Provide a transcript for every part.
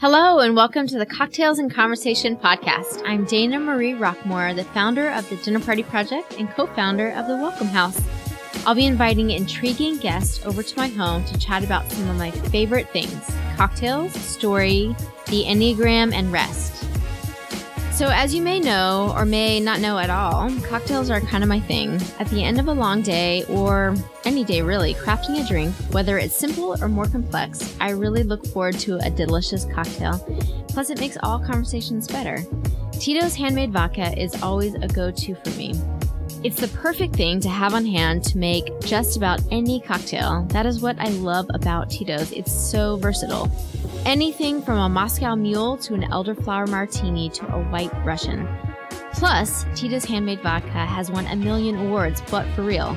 Hello, and welcome to the Cocktails and Conversation podcast. I'm Dana Marie Rockmore, the founder of the Dinner Party Project and co founder of the Welcome House. I'll be inviting intriguing guests over to my home to chat about some of my favorite things cocktails, story, the Enneagram, and rest. So, as you may know or may not know at all, cocktails are kind of my thing. At the end of a long day, or any day really, crafting a drink, whether it's simple or more complex, I really look forward to a delicious cocktail. Plus, it makes all conversations better. Tito's handmade vodka is always a go to for me. It's the perfect thing to have on hand to make just about any cocktail. That is what I love about Tito's. It's so versatile. Anything from a Moscow Mule to an elderflower martini to a white Russian. Plus, Tito's handmade vodka has won a million awards, but for real.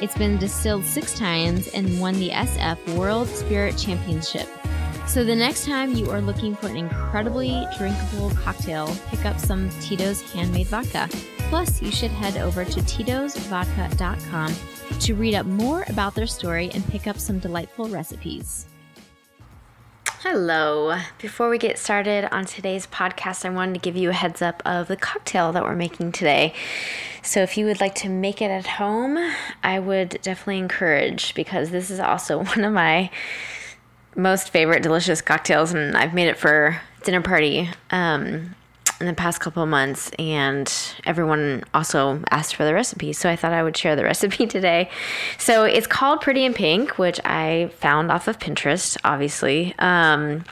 It's been distilled six times and won the SF World Spirit Championship. So the next time you are looking for an incredibly drinkable cocktail, pick up some Tito's handmade vodka. Plus, you should head over to titosvodka.com to read up more about their story and pick up some delightful recipes. Hello. Before we get started on today's podcast, I wanted to give you a heads up of the cocktail that we're making today. So, if you would like to make it at home, I would definitely encourage because this is also one of my most favorite delicious cocktails, and I've made it for dinner party um, in the past couple of months, and everyone also asked for the recipe, so I thought I would share the recipe today. So it's called Pretty in Pink, which I found off of Pinterest, obviously, um,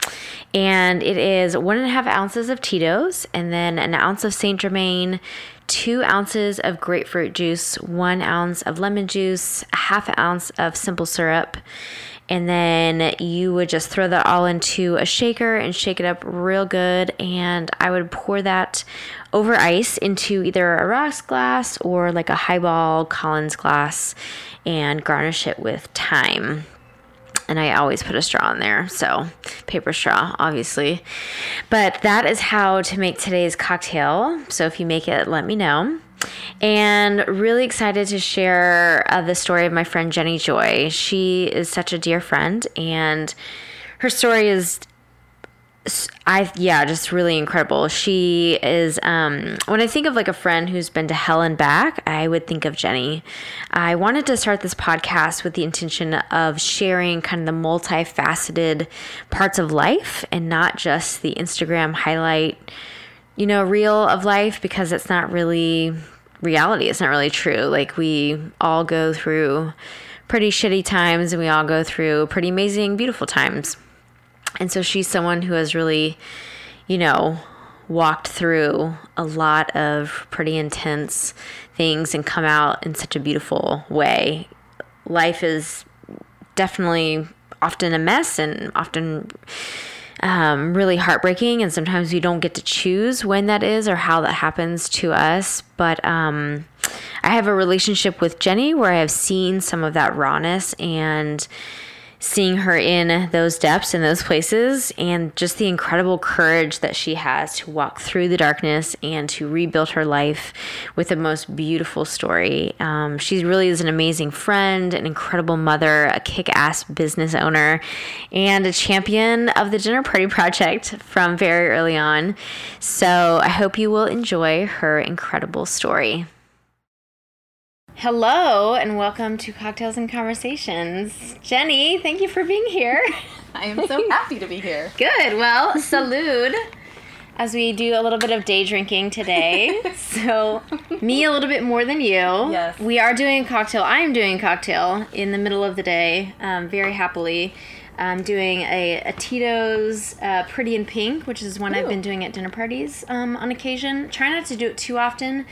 and it is one and a half ounces of Tito's, and then an ounce of Saint Germain two ounces of grapefruit juice, one ounce of lemon juice, a half ounce of simple syrup, and then you would just throw that all into a shaker and shake it up real good. And I would pour that over ice into either a rocks glass or like a highball Collins glass and garnish it with thyme. And I always put a straw in there, so paper straw, obviously. But that is how to make today's cocktail. So if you make it, let me know and really excited to share uh, the story of my friend Jenny Joy. She is such a dear friend, and her story is. I yeah, just really incredible. She is um, when I think of like a friend who's been to hell and back, I would think of Jenny. I wanted to start this podcast with the intention of sharing kind of the multifaceted parts of life and not just the Instagram highlight, you know, reel of life because it's not really reality. It's not really true. Like we all go through pretty shitty times and we all go through pretty amazing, beautiful times. And so she's someone who has really, you know, walked through a lot of pretty intense things and come out in such a beautiful way. Life is definitely often a mess and often um, really heartbreaking. And sometimes we don't get to choose when that is or how that happens to us. But um, I have a relationship with Jenny where I have seen some of that rawness and seeing her in those depths in those places and just the incredible courage that she has to walk through the darkness and to rebuild her life with the most beautiful story. Um, she really is an amazing friend, an incredible mother, a kick ass business owner, and a champion of the Dinner Party Project from very early on. So I hope you will enjoy her incredible story. Hello and welcome to Cocktails and Conversations. Jenny, thank you for being here. I am so happy to be here. Good. Well, salud as we do a little bit of day drinking today. so, me a little bit more than you. Yes. We are doing a cocktail. I am doing a cocktail in the middle of the day, um, very happily. I'm doing a, a Tito's uh, Pretty in Pink, which is one Ooh. I've been doing at dinner parties um, on occasion. Try not to do it too often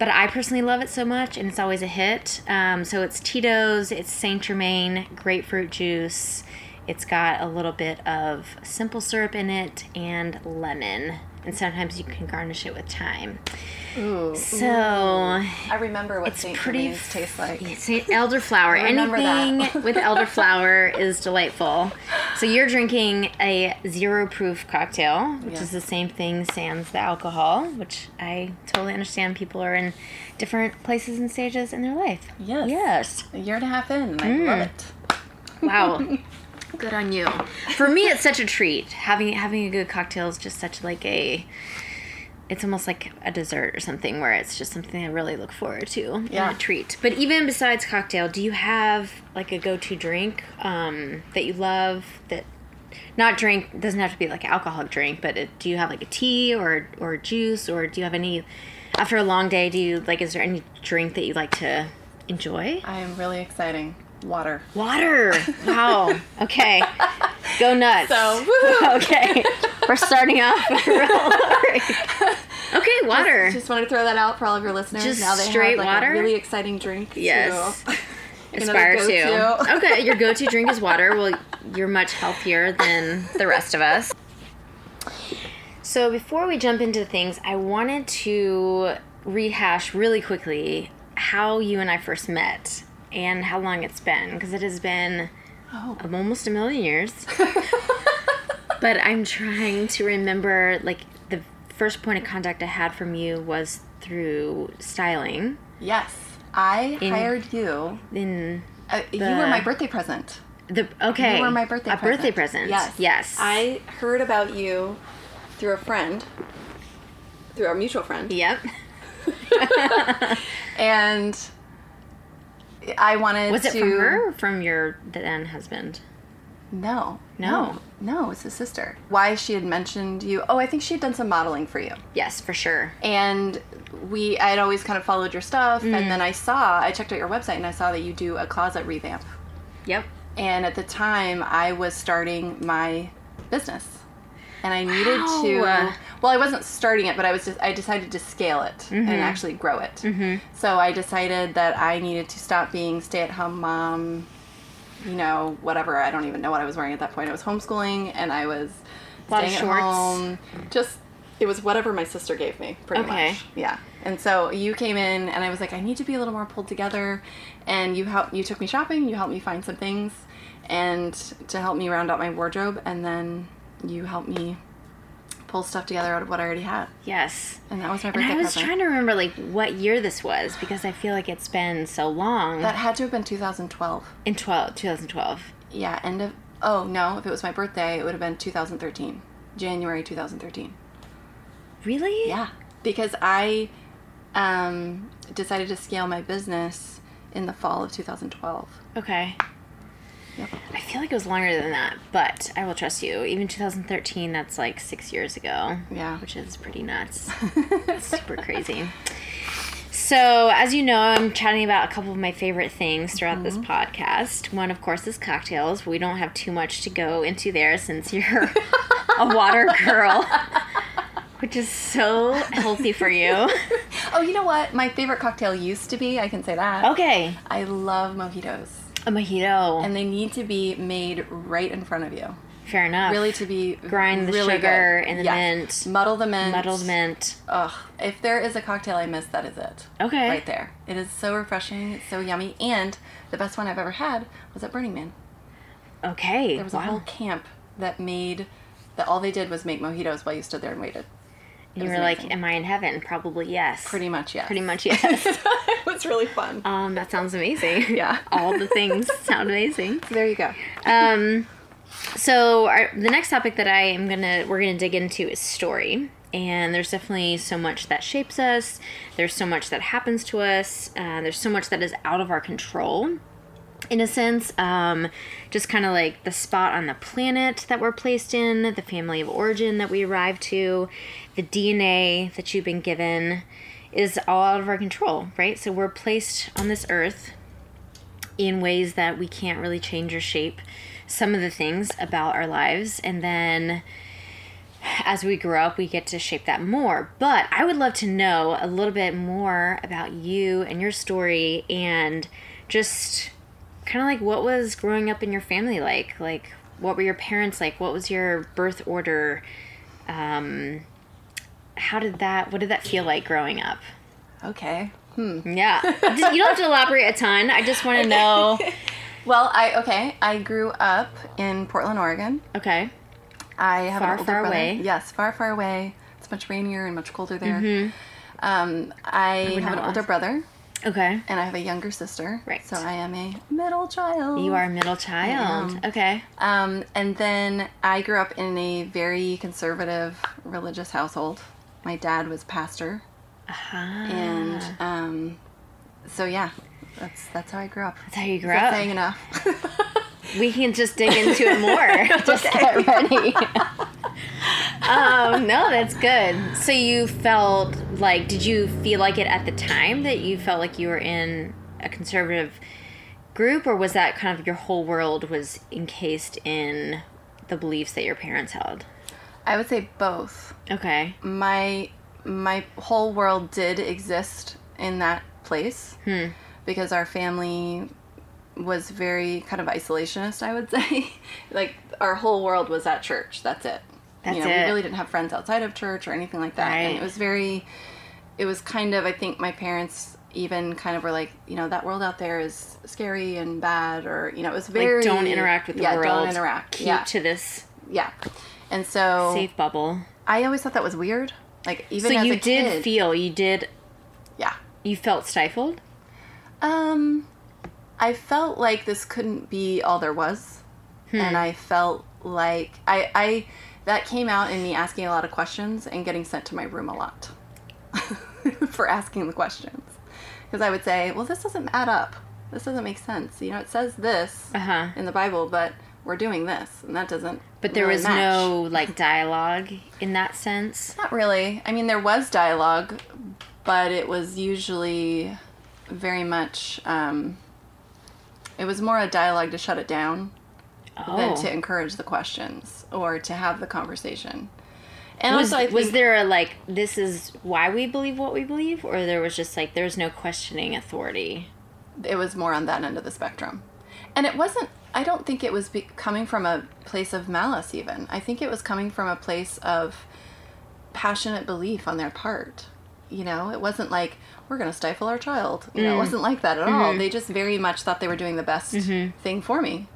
but I personally love it so much, and it's always a hit. Um, so it's Tito's, it's Saint Germain, grapefruit juice. It's got a little bit of simple syrup in it and lemon, and sometimes you can garnish it with thyme. Ooh. So I remember what Saint pretty Germain's taste like. Saint elderflower. Anything with elderflower is delightful. So you're drinking a zero proof cocktail, which is the same thing sans the alcohol, which I totally understand. People are in different places and stages in their life. Yes. Yes. A year and a half in, I mm. love it. Wow. Good on you. For me, it's such a treat. Having having a good cocktail is just such like a. It's almost like a dessert or something where it's just something I really look forward to. Yeah. a treat. But even besides cocktail, do you have like a go-to drink um, that you love that not drink doesn't have to be like an alcoholic drink, but it, do you have like a tea or or juice or do you have any after a long day? Do you like is there any drink that you like to enjoy? I am really exciting. Water. Water. Wow. Okay. Go nuts. So, woohoo. okay. We're starting off. okay, water. Just, just wanted to throw that out for all of your listeners. Just now they straight have like water? a really exciting drink. Yes. To, Aspire to. go-to. Okay, your go-to drink is water. Well, you're much healthier than the rest of us. So before we jump into things, I wanted to rehash really quickly how you and I first met and how long it's been because it has been Oh. um, almost a million years. but I'm trying to remember like the first point of contact I had from you was through styling Yes. I In- hired you. in Uh, you were my birthday present. the okay. You were my birthday a present. birthday present. Yes. Yes. I heard about you through a friend, through our mutual friend. Yep. And I wanted Was it to. from her or from your then husband? No. No. No, no, it's a sister. Why she had mentioned you. Oh, I think she had done some modeling for you. Yes, for sure. and we i had always kind of followed your stuff Mm. and then i saw i checked out your website and i saw that you do a closet revamp Yep. and at the time i was starting my business and i needed to Wow. well i wasn't starting it but i was just i decided to scale it Mm-hmm. and actually grow it. So i decided that i needed to stop being stay-at-home mom you know whatever. I don't even know what i was wearing at that point. I was homeschooling and i was staying shorts. at home. Just it was whatever my sister gave me pretty Okay. much. Yeah. And so you came in and i was like i need to be a little more pulled together. And you helped you took me shopping you helped me find some things and to help me round out my wardrobe. And then you helped me pull stuff together out of what i already had Yes. and that was my And birthday I was present trying to remember like what year this was because I feel like it's been so long. that had to have been 2012 in 12, 2012. yeah end of oh no if it was my birthday it would have been 2013 january 2013 Really? Yeah, because I um, decided to scale my business in the fall of 2012. Okay. Yep. I feel like it was longer than that, but I will trust you. Even 2013, that's like six years ago. Yeah. Which is pretty nuts. Super crazy. So, as you know, I'm chatting about a couple of my favorite things throughout this mm-hmm. podcast. One, of course, is cocktails. We don't have too much to go into there since you're a water girl, which is so healthy for you. Oh, you know what? My favorite cocktail used to be, I can say that. Okay, I love mojitos. A mojito. And they need to be made right in front of you. Fair enough. Really to be Grind the really sugar good. and the Yes. mint. Muddle the mint. muddled mint. Ugh. If there is a cocktail I miss, that is it. Okay. Right there. It is so refreshing. It's so yummy. And the best one I've ever had was at Burning Man. Okay. There was wow. a whole camp that made that all they did was make mojitos while you stood there and waited. And you were like, "Am I in heaven?" Probably yes. Pretty much, yes. Pretty much yes. it was really fun. um, that sounds amazing. Yeah. All the things sound amazing. there you go. Um, so our, the next topic that I am gonna we're gonna dig into is story. And there's definitely so much that shapes us. There's so much that happens to us. Uh, there's so much that is out of our control. In a sense. Um, just kind of like the spot on the planet that we're placed in, the family of origin that we arrive to, the DNA that you've been given is all out of our control, right? So we're placed on this earth in ways that we can't really change or shape some of the things about our lives. And then as we grow up, we get to shape that more. But I would love to know a little bit more about you and your story and just kind of like what was growing up in your family like? Like, what were your parents like? What was your birth order? Um, how did that, what did that feel like growing up? Okay. Hmm. Yeah. You don't have to elaborate a ton. I just want to know. Well, I okay. I grew up in Portland, Oregon. Okay. I have Far, an older far brother. away. Yes, far, far away. It's much rainier and much colder there. Um, I would have an older brother. Okay. and I have a younger sister. Right. So I am a middle child. You are a middle child. Okay. Um, and then I grew up in a very conservative religious household. My dad was pastor, Uh-huh. and um, so yeah, that's that's how I grew up. That's how you grew Is up. saying enough? We can just dig into it more. just get ready. um, no, that's good. So you felt like, did you feel like it at the time that you felt like you were in a conservative group, or was that kind of your whole world was encased in the beliefs that your parents held? I would say both. Okay. My my whole world did exist in that place Hmm. because our family was very kind of isolationist. I would say, like our whole world was at church. That's it. That's you know, it. we really didn't have friends outside of church or anything like that. And it was very, it was kind of. I think my parents even kind of were like, you know, that world out there is scary and bad, or you know, it was very Like, don't interact with the yeah, world. Don't interact. Keep yeah, to this yeah. And so safe bubble. I always thought that was weird. Like even So you did kid, feel, you did, yeah. you felt stifled? Um, I felt like this couldn't be all there was, and I felt like I I that came out in me asking a lot of questions and getting sent to my room a lot for asking the questions because I would say, well, this doesn't add up. This doesn't make sense. You know, it says this Uh huh. in the Bible, but we're doing this, and that doesn't. But there really was match. no like dialogue in that sense. Not really. I mean, there was dialogue, but it was usually very much. Um, it was more a dialogue to shut it down than Oh, to encourage the questions or to have the conversation. And was also, I think was there a like this is why we believe what we believe, or there was just like there's no questioning authority? it was more on that end of the spectrum, and it wasn't. I don't think it was be- coming from a place of malice. Even I think it was coming from a place of passionate belief on their part. You know, it wasn't like we're going to stifle our child. You know, it mm. wasn't like that at all. Mm-hmm. They just very much thought they were doing the best mm-hmm. thing for me,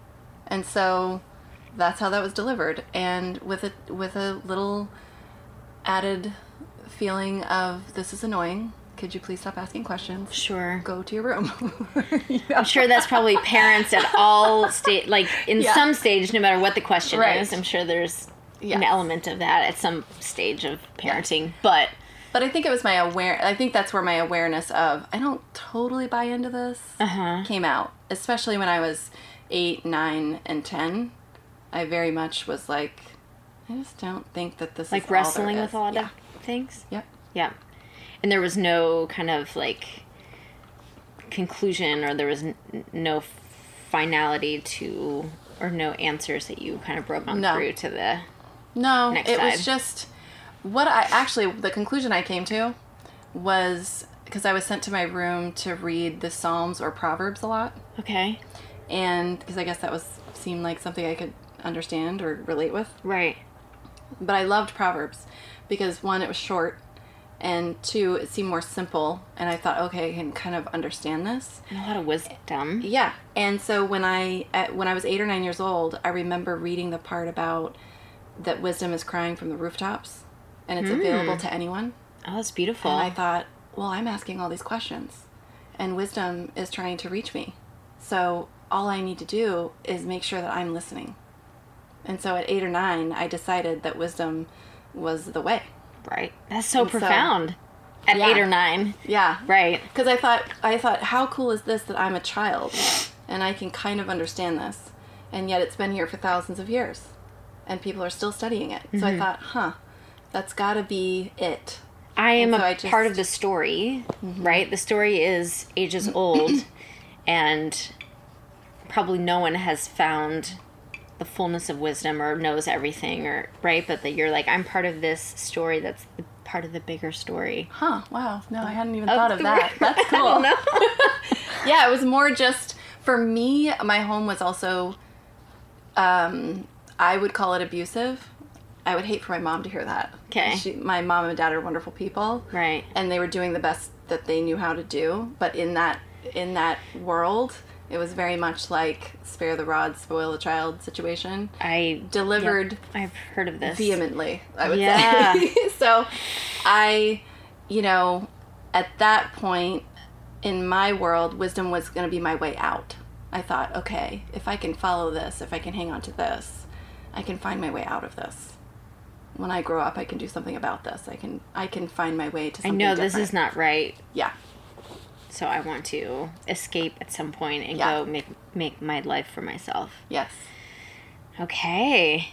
and so that's how that was delivered. And with a with a little added feeling of this is annoying. Could you please stop asking questions? Sure. Go to your room. I'm sure that's probably parents at all state, like in Yeah. some stage, no matter what the question Right. is. I'm sure there's an element of that at some stage of parenting, but But I think it was my aware. I think that's where my awareness of I don't totally buy into this uh huh. came out, especially when I was eight, nine, and ten. I very much was like, I just don't think that this is Like wrestling with a lot yeah. of things. Yep. Yeah. And there was no kind of like conclusion or there was n- no finality to or no answers that you kind of broke on No. through to the No, Next it side. was just what I actually the conclusion I came to was because I was sent to my room to read the Psalms or Proverbs a lot, okay and because I guess that was seemed like something I could understand or relate with. right But I loved Proverbs because one, it was short, and two, it seemed more simple. And I thought, okay, I can kind of understand this. and a lot of wisdom Yeah. And so when I at, when I was eight or nine years old, I remember reading the part about that wisdom is crying from the rooftops, and it's hmm. available to anyone. oh that's beautiful And I thought, well, I'm asking all these questions, and wisdom is trying to reach me. So all I need to do is make sure that I'm listening. And so at eight or nine, I decided that wisdom was the way. right that's so And so- profound at Yeah. eight or nine Yeah. right Because I thought, I thought, how cool is this that I'm a child, and I can kind of understand this, and yet it's been here for thousands of years, and people are still studying it. So I mm-hmm. thought, huh, that's got to be it. I am And a so I part of the story, mm-hmm. right? The story is ages old, and probably no one has found the fullness of wisdom or knows everything, or right? But that you're like, I'm part of this story. That's the part of the bigger story. Huh? Wow. No, I hadn't even thought of that. That's cool. yeah, it was more just for me. My home was also, um, I would call it abusive. I would hate for my mom to hear that. 'Kay. She, my mom and dad are wonderful people, right. and they were doing the best that they knew how to do. But in that in that world, it was very much like spare the rod, spoil the child situation. I Delivered yep, I've heard of this. vehemently, I would Yeah. say. so I, you know, at that point, in my world, wisdom was going to be my way out. I thought, okay, if I can follow this, if I can hang on to this, I can find my way out of this. When I grow up, I can do something about this. I can I can find my way to I know this is not right, Yeah. So I want to escape at some point and Yeah. go make make my life for myself. Yes. Okay.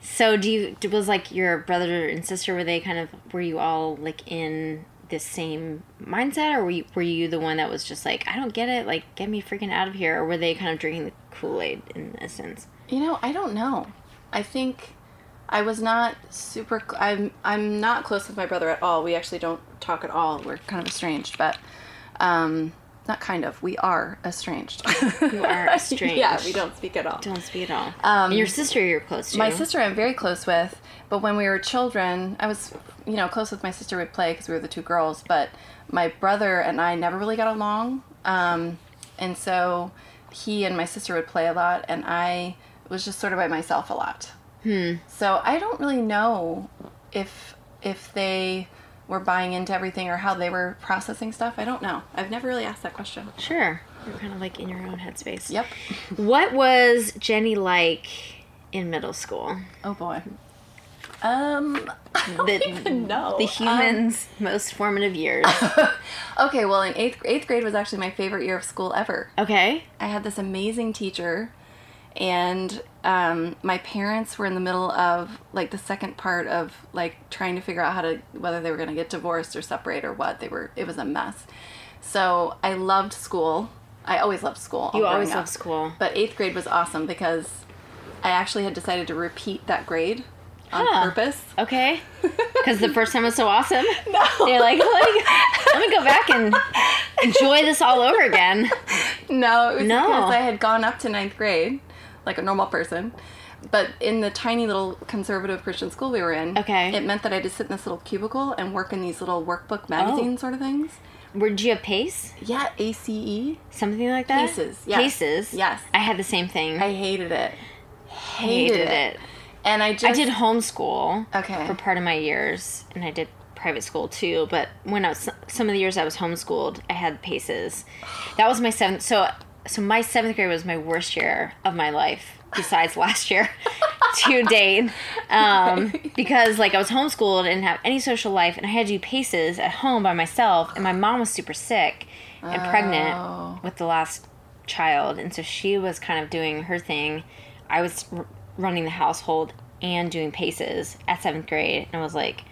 So do you was like your brother and sister were they kind of were you all like in the same mindset or were you, were you the one that was just like I don't get it like get me freaking out of here or were they kind of drinking the Kool-Aid in a sense? You know, I don't know. I think I was not super. I'm I'm not close with my brother at all. We actually don't talk at all. We're kind of estranged, but um, not kind of. We are estranged. You are estranged. yeah, we don't speak at all. Don't speak at all. Um, your sister you're close to. My sister I'm very close with, but when we were children, I was, you know, close with my sister. We'd play because we were the two girls, but my brother and I never really got along, um, and so he and my sister would play a lot, and I was just sort of by myself a lot. Hmm. So I don't really know if if they were buying into everything or how they were processing stuff. I don't know. I've never really asked that question. Sure. You're kind of like in your own headspace. Yep. What was Jenny like in middle school? Oh boy. Um, I don't The- even know. The Um, human's most formative years. okay, well, in eighth eighth grade was actually my favorite year of school ever. Okay. I had this amazing teacher, and um, my parents were in the middle of like the second part of like trying to figure out how to whether they were going to get divorced or separate or what. They were. It was a mess. So I loved school. I always loved school. You always loved school. But eighth grade was awesome because I actually had decided to repeat that grade on Huh. purpose. Okay. Because the first time was so awesome. No. You're like, let me, let me go back and enjoy this all over again. No, it was No. because I had gone up to ninth grade, like a normal person. But in the tiny little conservative Christian school we were in, Okay. it meant that I had to sit in this little cubicle and work in these little workbook oh. magazine Oh. sort of things. Were, did you have PACE? Yeah, ACE. Something like that? Paces, yes. Paces? Yes. I had the same thing. I hated it. hated it. And I just I did homeschool Okay. for part of my years, and I did private school too. But when I was some of the years I was homeschooled, I had paces. That was my seventh. So so my seventh grade was my worst year of my life, besides last year, to date, um, because like I was homeschooled and didn't have any social life, and I had to do paces at home by myself, and my mom was super sick and Oh. pregnant with the last child, and so she was kind of doing her thing. I was r- running the household and doing paces at seventh grade, and I was like,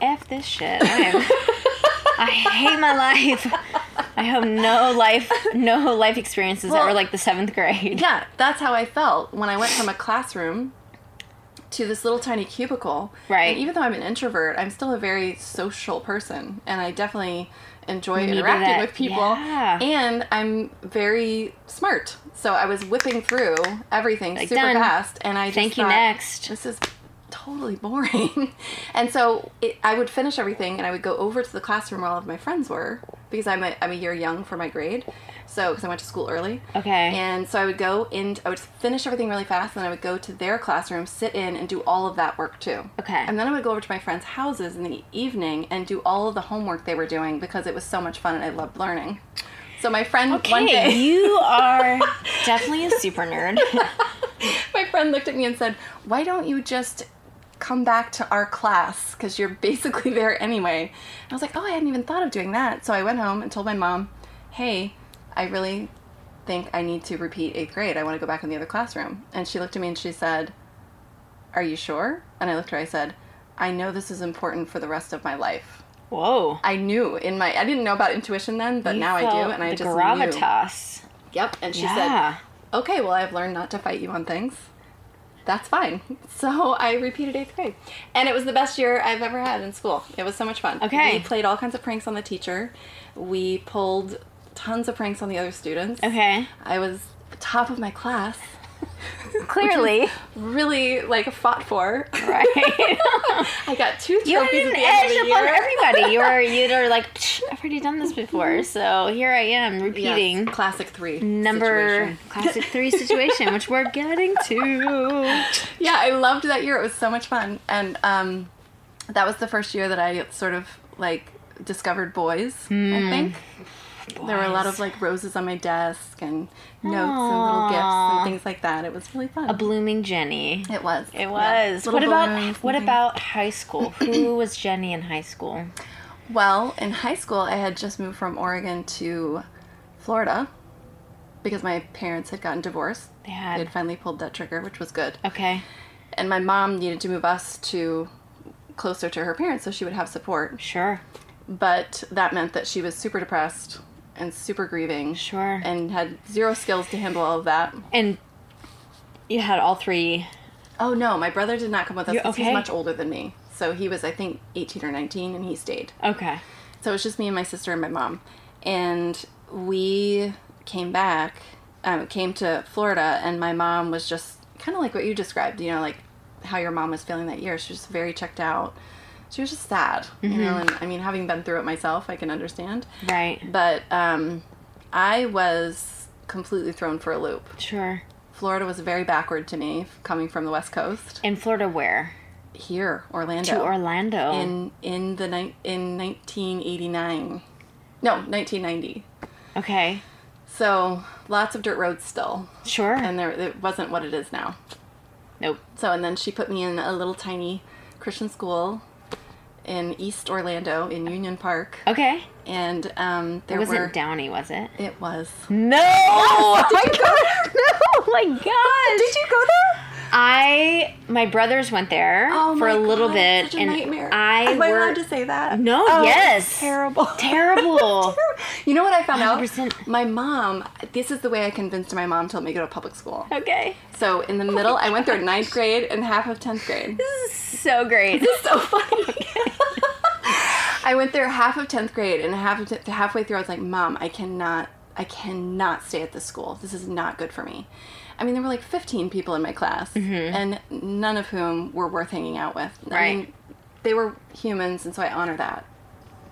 "F this shit! I, hate my life. I have no life, no life experiences Well- that were like the seventh grade." Yeah, that's how I felt when I went from a classroom to this little tiny cubicle. Right. And even though I'm an introvert, I'm still a very social person, and I definitely enjoy needed interacting that. with people. Yeah. And I'm very smart, so I was whipping through everything Like, super done. fast, and I just Thank you. Next. This is totally boring. and so it, I would finish everything and I would go over to the classroom where all of my friends were because I'm a, I'm a year young for my grade. So, because I went to school early. Okay. And so I would go in, I would finish everything really fast, and then I would go to their classroom, sit in, and do all of that work too. Okay. And then I would go over to my friends' houses in the evening and do all of the homework they were doing because it was so much fun and I loved learning. So my friend one Okay, day, you are definitely a super nerd. my friend looked at me and said, "Why don't you just come back to our class because you're basically there anyway?" And I was like, "Oh, I hadn't even thought of doing that." So I went home and told my mom, "Hey, I really think I need to repeat eighth grade. I want to go back in the other classroom." And she looked at me and she said, "Are you sure?" And I looked at her. I said, "I know this is important for the rest of my life." Whoa. I knew in my I didn't know about intuition then, but You now I do, and I just knew. gravitas. Yep. And she said, okay, well, I've learned not to fight you on things. That's fine. So I repeated eighth grade. And it was the best year I've ever had in school. It was so much fun. Okay. We played all kinds of pranks on the teacher. We pulled tons of pranks on the other students. Okay. I was top of my class. Clearly. Really, like, fought for. right. I got two you had trophies an edge upon everybody. You were you were like, I've already done this before, so here I am Yes, repeating classic three. number situation. classic three situation, which we're getting to. yeah, I loved that year. It was so much fun, and um, that was the first year that I sort of like discovered boys. Hmm. I think There were a lot of like roses on my desk and notes and little gifts and things like that. It was really fun. a blooming Jenny. it was. It was. Little What about what about high school? Who was Jenny in high school? Well, in high school, I had just moved from Oregon to Florida because my parents had gotten divorced. They They had had finally pulled that trigger, which was good. okay, And my mom needed to move us to closer to her parents so she would have support. sure, But that meant that she was super depressed and super grieving sure. and had zero skills to handle all of that. And you had all three. Oh no, my brother did not come with us because okay. he's much older than me. So he was, I think, 18 or 19 and he stayed. Okay. So it was just me and my sister and my mom. And we came back, um, came to Florida, and my mom was just kind of like what you described, you know, like how your mom was feeling that year. She was very checked out. She was just sad, you know, and I mean, having been through it myself, I can understand. Right. But um, I was completely thrown for a loop. Sure. Florida was very backward to me, coming from the West Coast. In Florida, where? Here, Orlando. To Orlando. in in the ni- in 1989 no 1990 okay. so lots of dirt roads still Sure. and there it wasn't what it is now nope. so and then she put me in a little tiny christian school in east orlando in union park Okay. and um there It wasn't were Downey, was it? it was No. did you go there no Oh my gosh. did you go there I my brothers went there oh for a little God, bit, a and nightmare I am i allowed to say that No, Oh, yes. terrible terrible. You know what I found 100%. out? My mom, this is the way I convinced my mom to let me go to public school. okay. So in the middle, I went there ninth grade and half of 10th grade. This is so great. This is so funny. I went there half of 10th grade and half t- halfway through, I was like, Mom, I cannot, I cannot stay at this school. This is not good for me. I mean, there were like 15 people in my class, mm-hmm. and none of whom were worth hanging out with. I Right. mean, they were humans, and so I honor that.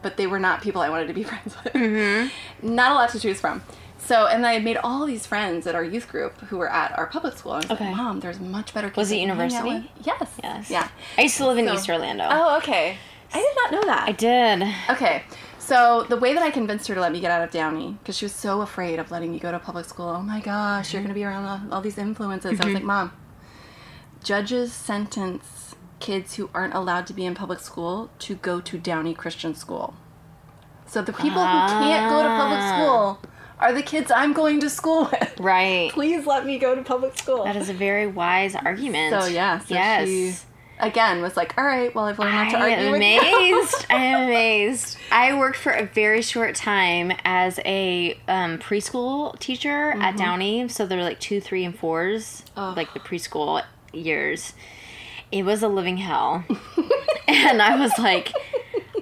But they were not people I wanted to be friends with. Mm-hmm. Not a lot to choose from. So, and I had made all these friends at our youth group who were at our public school. And I was Okay. like, Mom, there's much better kids Was it I can hang out university? Yes. Yes. Yeah. I used to live in So- East Orlando. Oh, okay. I did not know that. I did. Okay, so the way that I convinced her to let me get out of Downey, because she was so afraid of letting me go to public school. Oh my gosh, you're going to be around all, all these influences. I was like, Mom, judges sentence kids who aren't allowed to be in public school to go to Downey Christian School. So the people who can't go to public Ah. school are the kids I'm going to school with. Right. Please let me go to public school. That is a very wise argument. So yeah, so yes. she again was like, "All right, well I've learned not to I argue am with you." amazed. I am amazed. I worked for a very short time as a um, preschool teacher at Downey. So they're like two, three, and fours, Ugh. like the preschool years. It was a living hell. and I was like,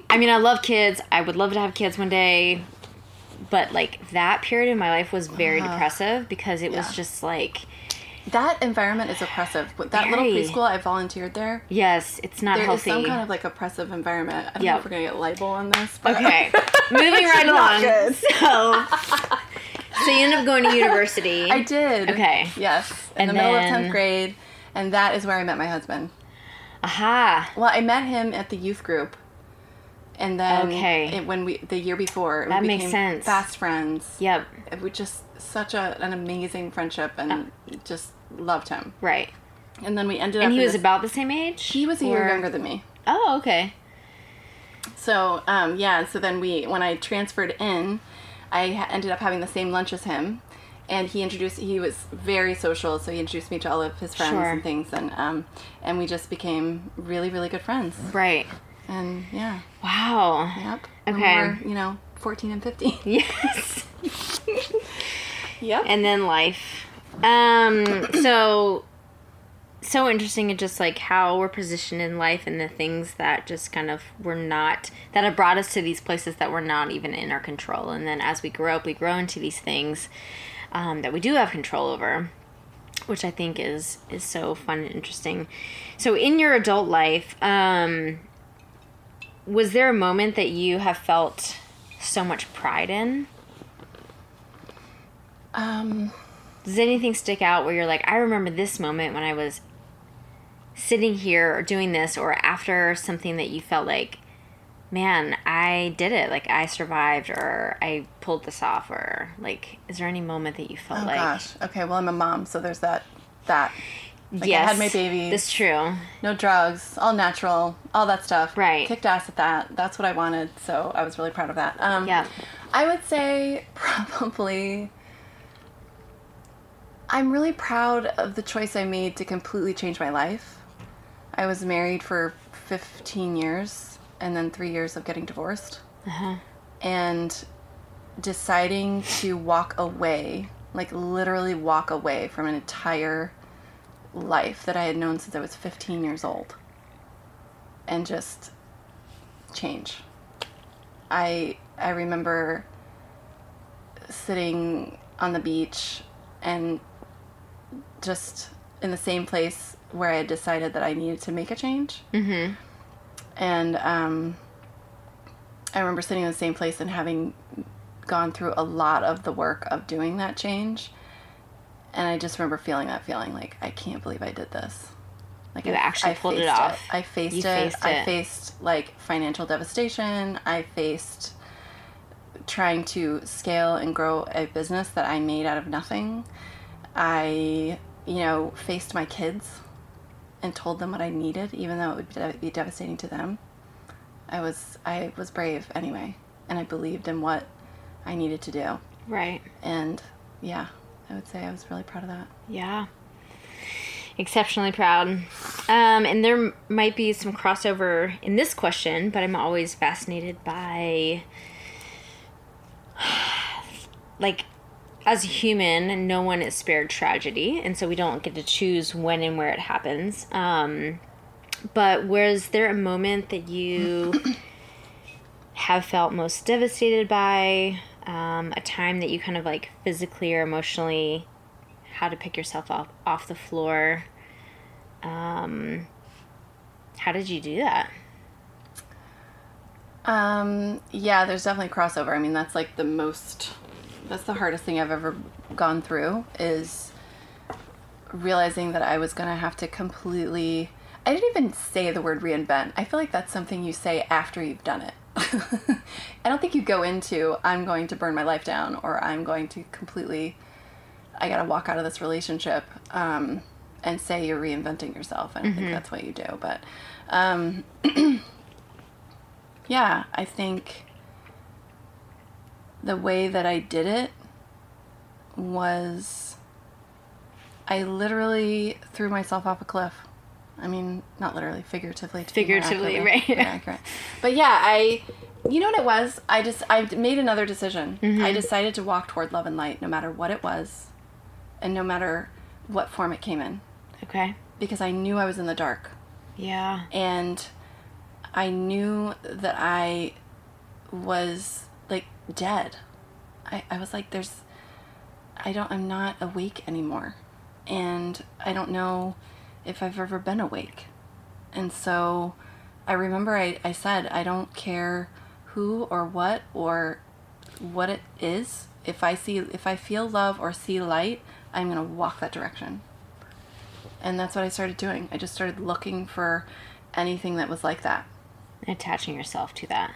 I mean, I love kids. I would love to have kids one day. But like that period in my life was very Uh, depressive because it was just like, That environment is oppressive. That little preschool I volunteered there. yes, it's not There is healthy. some kind of like oppressive environment. I don't know if we're gonna get libel on this. But Okay, moving right along. So, so you end up going to university. I did. Okay. Yes. In And the middle of tenth grade, and that is where I met my husband. Aha. Well, I met him at the youth group, and then Okay. it, when we the year before, That we makes sense. Fast friends. Yep. we just such a, an amazing friendship, and just loved him. Right. And then we ended up. And he was this- about the same age. He was a year younger than me. Oh, okay. So um, yeah, so then we when I transferred in, I ha- ended up having the same lunch as him, and he introduced. He was very social, so he introduced me to all of his friends Sure. and things, and um, and we just became really really good friends. Right. And yeah, Wow. yep. Okay. we were, you know, fourteen and fifteen. Yes. Yep. and then life. Um. So. So interesting, and just like how we're positioned in life, and the things that just kind of were not that have brought us to these places that were not even in our control. And then as we grow up, we grow into these things um, that we do have control over. which I think is is so fun and interesting. So in your adult life, um, was there a moment that you have felt so much pride in? Um, Does anything stick out where you're like, I remember this moment when I was sitting here or doing this, or after something that you felt like man, I did it. Like I survived or I pulled this off or like is there any moment that you felt like Oh like gosh. Okay. Well, I'm a mom, so there's that. That. Like yes, I had my baby. That's true. no drugs, all natural, all that stuff. Right. Kicked ass at that. That's what I wanted, so I was really proud of that. Um, Yeah. I would say probably. I'm really proud of the choice I made to completely change my life. I was married for 15 years and then three years of getting divorced. Uh-huh. And deciding to walk away, like literally walk away from an entire life that I had known since I was 15 years old and just change. I I remember sitting on the beach and just in the same place where I had decided that I needed to make a change. Mhm. And um, I remember sitting in the same place and having gone through a lot of the work of doing that change. And I just remember feeling that feeling like I can't believe I did this. Like You I, actually I pulled it off. I faced it. faced I faced like financial devastation. I faced trying to scale and grow a business that I made out of nothing. I, you know, faced my kids and told them what I needed, even though it would be devastating to them. I was I was brave anyway, and I believed in what I needed to do. Right. And yeah, I would say I was really proud of that. Yeah. Exceptionally proud. Um, and there might be some crossover in this question, but I'm always fascinated by, like, as a human, no one is spared tragedy, and so we don't get to choose when and where it happens. Um, but was there a moment that you have felt most devastated by? Um, a time that you kind of like physically or emotionally how to pick yourself off off the floor. Um, how did you do that? Um, yeah, there's definitely crossover. I mean, that's like the most, that's the hardest thing I've ever gone through is realizing that I was going to have to completely, I didn't even say the word reinvent. I feel like that's something you say after you've done it. I don't think you go into, I'm going to burn my life down or I'm going to completely, I got to walk out of this relationship um, and say you're reinventing yourself. I don't think that's what you do. But, um, yeah, I think the way that I did it was I literally threw myself off a cliff. I mean, not literally, figuratively. Figuratively, right. accurate. But yeah, I, you know what it was? I just, I made another decision. I mm-hmm. decided to walk toward love and light no matter what it was and no matter what form it came in Okay. because I knew I was in the dark Yeah. and I knew that I was dead. I, I was like, there's, I don't, I'm not awake anymore. And I don't know if I've ever been awake. And so I remember I, I said, I don't care who or what or what it is. If I see, if I feel love or see light, I'm going to walk that direction and that's what I started doing. I just started looking for anything that was like that. Attaching yourself to that.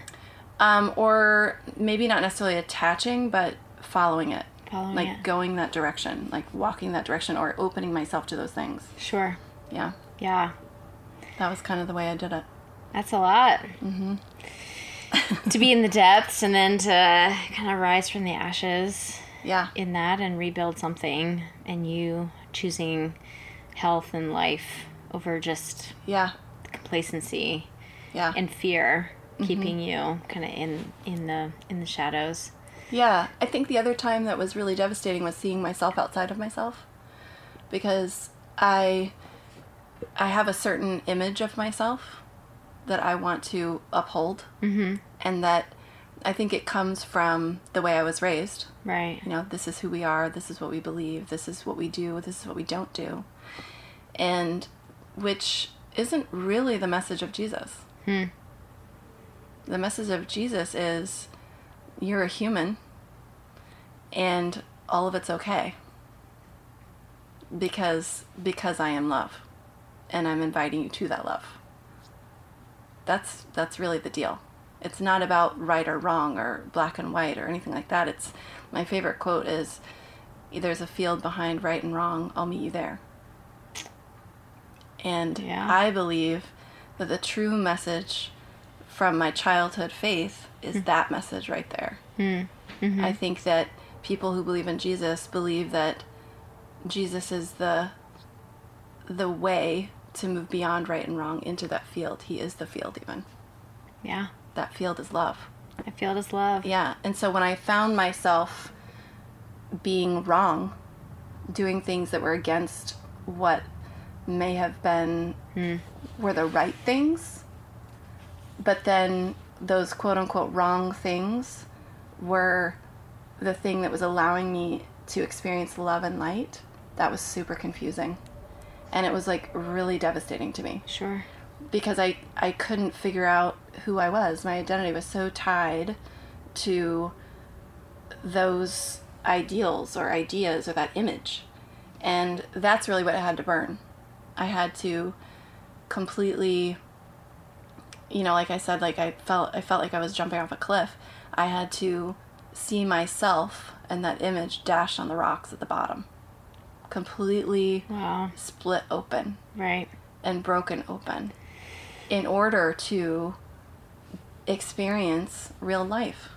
Um, or maybe not necessarily attaching, but following it. Following like it. going that direction, like walking that direction, or opening myself to those things. Sure. Yeah, Yeah. that was kind of the way I did it. That's a lot. Mm-hmm. to be in the depths and then to kind of rise from the ashes Yeah, in that and rebuild something, and you choosing health and life over just yeah, complacency yeah, and fear keeping you kind of in in the in the shadows. yeah. I think the other time that was really devastating was seeing myself outside of myself, because I, I have a certain image of myself that I want to uphold, Mm-hmm. and that I think it comes from the way I was raised. Right. you know, this is who we are, this is what we believe, this is what we do, this is what we don't do. And which isn't really the message of Jesus. Hmm. The message of Jesus is you're a human and all of it's okay. Because because I am love and I'm inviting you to that love. That's that's really the deal. It's not about right or wrong or black and white or anything like that. It's my favorite quote is there's a field behind right and wrong. I'll meet you there. And Yeah. I believe that the true message from my childhood faith is hmm. that message right there. Hmm. Mm-hmm. I think that people who believe in Jesus believe that Jesus is the the way to move beyond right and wrong into that field. He is the field even. Yeah. That field is love. I feel it as love. Yeah. And so when I found myself being wrong, doing things that were against what may have been hmm. were the right things, but then those quote unquote wrong things were the thing that was allowing me to experience love and light, that was super confusing. And it was like really devastating to me Sure. because I I couldn't figure out who I was. My identity was so tied to those ideals or ideas or that image. And that's really what I had to burn. I had to completely you know, like I said like I felt I felt like I was jumping off a cliff. I had to see myself and that image dashed on the rocks at the bottom. Completely Wow. split open Right. and broken open in order to experience real life.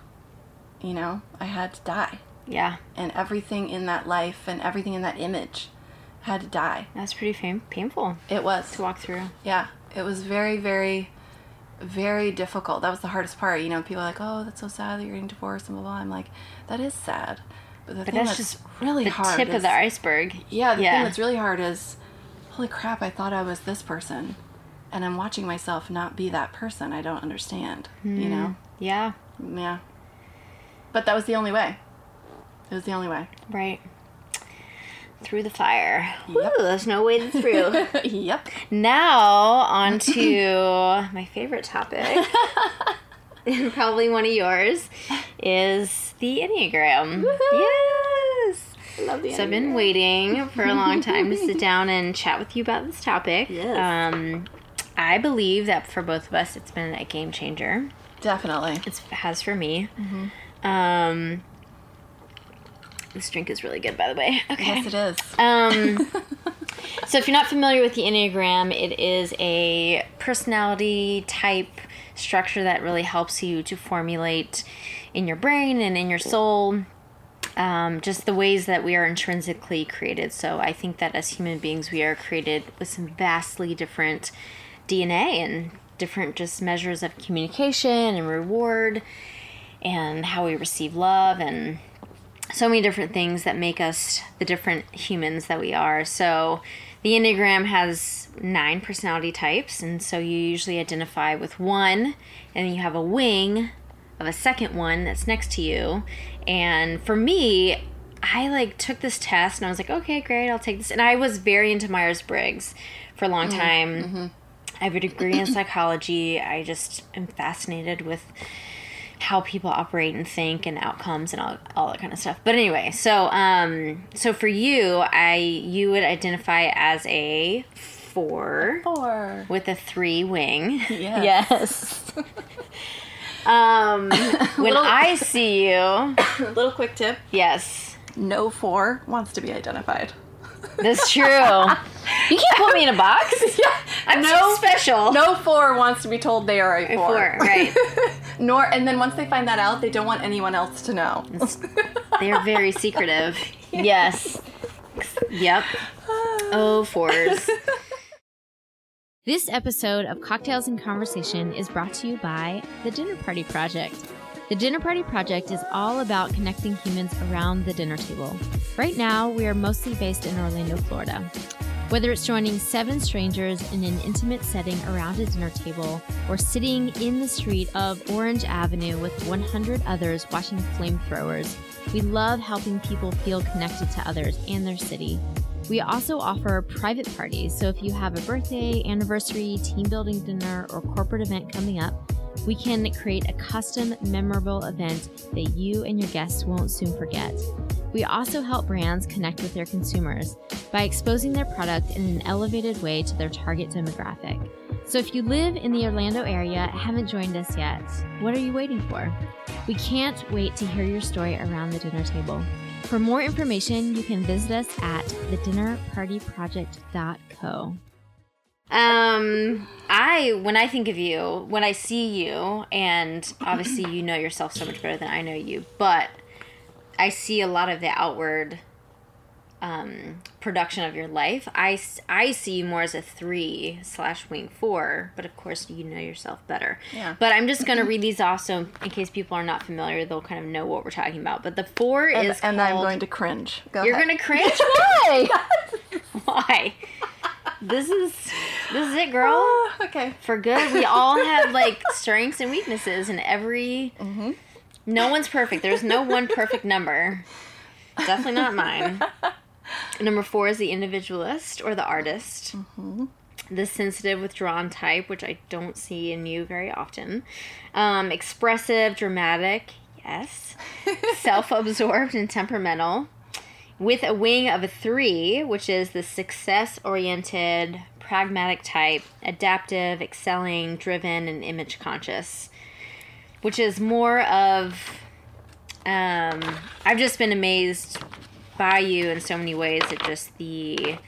You know, I had to die. Yeah. And everything in that life and everything in that image had to die. That's pretty fam- painful It was. to walk through. Yeah. It was very, very, very difficult. That was the hardest part. You know, people are like, oh, that's so sad that you're getting divorced and blah, blah. I'm like, that is sad. But the But thing that's that's, just really the hard tip is, of the iceberg. Yeah, the Yeah. thing that's really hard is, holy crap, I thought I was this person. And I'm watching myself not be that person. I don't understand. You know? Hmm, yeah. Yeah. But that was the only way. It was the only way. Right. Through the fire. Yep. Woo, there's no way through. yep. now, on to my favorite topic, and probably one of yours, is the Enneagram. Yes! I love the Enneagram. So I've been waiting for a long time to sit down and chat with you about this topic. Yes. Um, I believe that for both of us, it's been a game changer. Definitely. It has for me. Mm-hmm. Um, this drink is really good, by the way. Okay. Yes, it is. Um, so, if you're not familiar with the Enneagram, it is a personality type structure that really helps you to formulate in your brain and in your soul um, just the ways that we are intrinsically created. So, I think that as human beings, we are created with some vastly different DNA and different just measures of communication and reward and how we receive love and so many different things that make us the different humans that we are. So the Enneagram has nine personality types, and so you usually identify with one, and you have a wing of a second one that's next to you. And for me, I like took this test and I was like, okay, great, I'll take this. And I was very into Myers Briggs for a long mm, time. Mm-hmm. I have a degree in psychology. I just am fascinated with how people operate and think and outcomes and all, all that kind of stuff. But anyway, so um so for you, I you would identify as a 4 Four. with a 3 wing. Yes. Yes. um when Little- I see you, Little quick tip. yes. No four wants to be identified. That's true. you can't put me in a box. yeah. I'm no, so special. No four wants to be told they are a four. four, right. Nor, and then once they find that out, they don't want anyone else to know. They're very secretive. Yes. Yep. Oh, fours. This episode of Cocktails and Conversation is brought to you by the Dinner Party Project. The Dinner Party Project is all about connecting humans around the dinner table. Right now, we are mostly based in Orlando, Florida. Whether it's joining seven strangers in an intimate setting around a dinner table or sitting in the street of Orange Avenue with 100 others watching flamethrowers, we love helping people feel connected to others and their city. We also offer private parties, so if you have a birthday, anniversary, team building dinner, or corporate event coming up, we can create a custom, memorable event that you and your guests won't soon forget. We also help brands connect with their consumers by exposing their product in an elevated way to their target demographic. So if you live in the Orlando area haven't joined us yet, what are you waiting for? We can't wait to hear your story around the dinner table. For more information, you can visit us at thedinnerpartyproject.co. Um, I when I think of you, when I see you, and obviously you know yourself so much better than I know you, but I see a lot of the outward um, production of your life. I, I see you more as a three slash wing four, but of course you know yourself better. Yeah. But I'm just gonna read these off so in case people are not familiar, they'll kind of know what we're talking about. But the four and, is and called, I'm going to cringe. Go You're gonna cringe? Why? Why? This is this is it, girl. Oh, okay. For good, we all have like strengths and weaknesses, and every Mm-hmm. no one's perfect. There's no one perfect number. Definitely not mine. Number four is the individualist or the artist. Mm-hmm. The sensitive withdrawn type, which I don't see in you very often. Um, expressive, dramatic, yes. Self absorbed and temperamental. With a wing of a three, which is the success oriented, pragmatic type, adaptive, excelling, driven, and image conscious. Which is more of. Um, I've just been amazed by you in so many ways at just the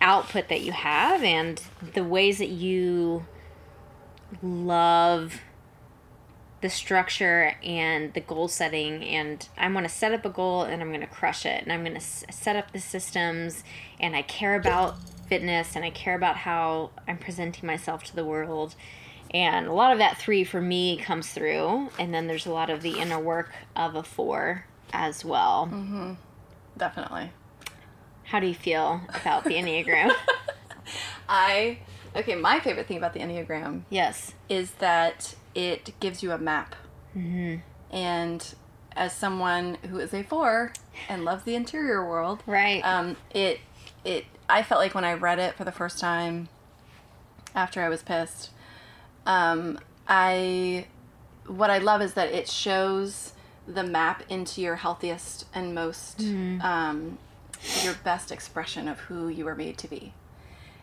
output that you have and the ways that you love the structure and the goal setting. And i'm going to set up a goal and i'm going to crush it. And i'm going to s- set up the systems and i care about fitness and i care about how i'm presenting myself to the world. And a lot of that three for me comes through. And then there's a lot of the inner work of a four as well Definitely. how do you feel about the enneagram I okay. My favorite thing about the enneagram yes is that it gives you a map. Mm-hmm. And as someone who is a four and loves the interior world, right um, it it I felt like when I read it for the first time after I was pissed, um, I what I love is that it shows the map into your healthiest and most um, your best expression of who you were made to be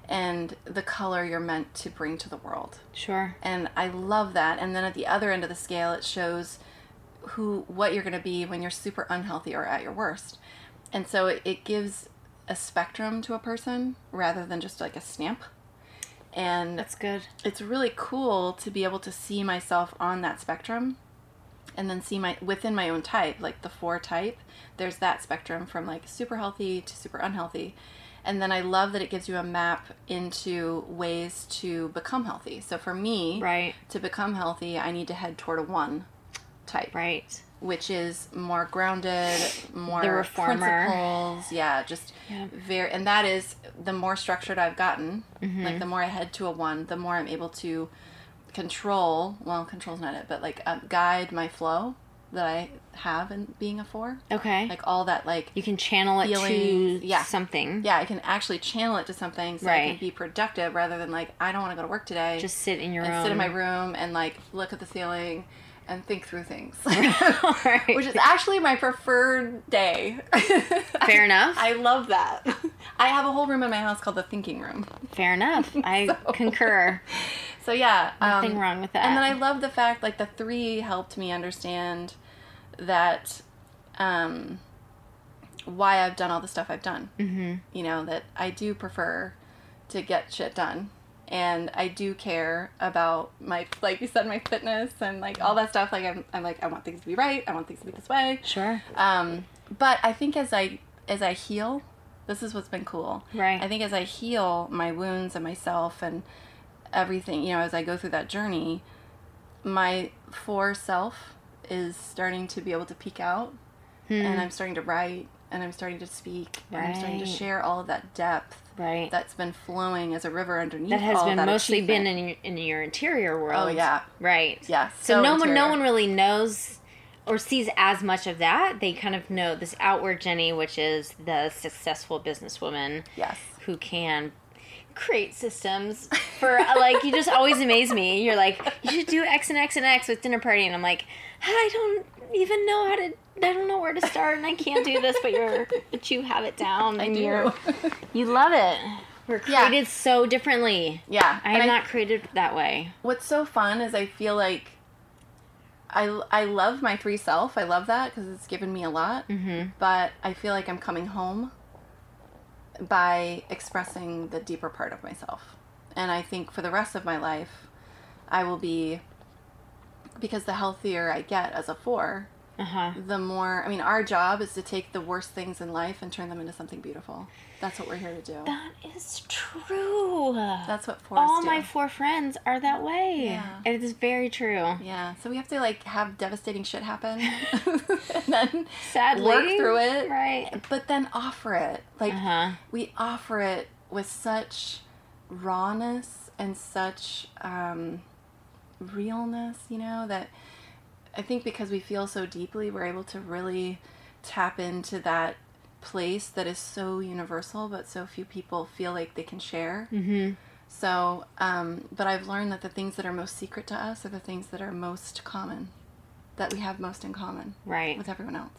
and the color you're meant to bring to the world sure and I love that. And then at the other end of the scale, it shows who what you're going to be when you're super unhealthy or at your worst. And so it, it gives a spectrum to a person rather than just like a stamp. And that's good it's really cool to be able to see myself on that spectrum and then see my within my own type like the four type there's that spectrum from like super healthy to super unhealthy and then i love that it gives you a map into ways to become healthy so for me right to become healthy i need to head toward a one type right which is more grounded, more reformer. principles. Yeah, just Yeah. very, and that is the more structured I've gotten. Mm-hmm. Like the more I head to a one, the more I'm able to control. Well, control's not it, but like um, guide my flow that I have in being a four. okay Like all that, like you can channel it feelings, to yeah. something yeah, I can actually channel it to something so I can be productive rather than like I don't want to go to work today. just sit in your and own sit in my room and like look at the ceiling and think through things. Right. Which is actually my preferred day. Fair enough. I love that. I have a whole room in my house called the thinking room. fair enough i So- concur So yeah, nothing um, wrong with that And then I love the fact like the three helped me understand that um, why I've done all the stuff I've done. mm-hmm. You know that I do prefer to get shit done. And I do care about my, like you said, my fitness and like all that stuff. Like I'm, I'm like I want things to be right. I want things to be this way. sure Um, but I think as I as I heal, this is what's been cool. Right. I think as I heal my wounds and myself and everything, you know, as I go through that journey, my four self is starting to be able to peek out, and I'm starting to write, and I'm starting to speak, and I'm starting to Hmm. Share all of that depth right that's been flowing as a river underneath. that has been that mostly been in your, in your interior world Oh, yeah. right Yeah, so, so no one no one really knows or sees as much of that they kind of know this outward jenny which is the successful businesswoman yes. who can create systems for like you just always amaze me you're like you should do x and x and x with dinner party and i'm like i don't even know how to i don't know where to start and i can't do this but you're but you have it down I and do. you're you love it We're Yeah. created so differently. Yeah. I am not created that way. what's so fun is I feel like I, I love my free self. I love that because it's given me a lot. Mm-hmm. But I feel like I'm coming home by expressing the deeper part of myself. And I think for the rest of my life, I will be, because the healthier I get as a four, Uh huh. the more, I mean, our job is to take the worst things in life and turn them into something beautiful. That's what we're here to do. That is true. That's what fours All do. my four friends are that way. Yeah. It is very true. Yeah, so we have to like have devastating shit happen, and then Sadly. work through it, Right. But then offer it. Like Uh huh. we offer it with such rawness and such um, realness, you know, that I think because we feel so deeply, we're able to really tap into that place that is so universal, but so few people feel like they can share. Mm-hmm. So, um, but I've learned that the things that are most secret to us are the things that are most common, that we have most in common Right. with everyone else.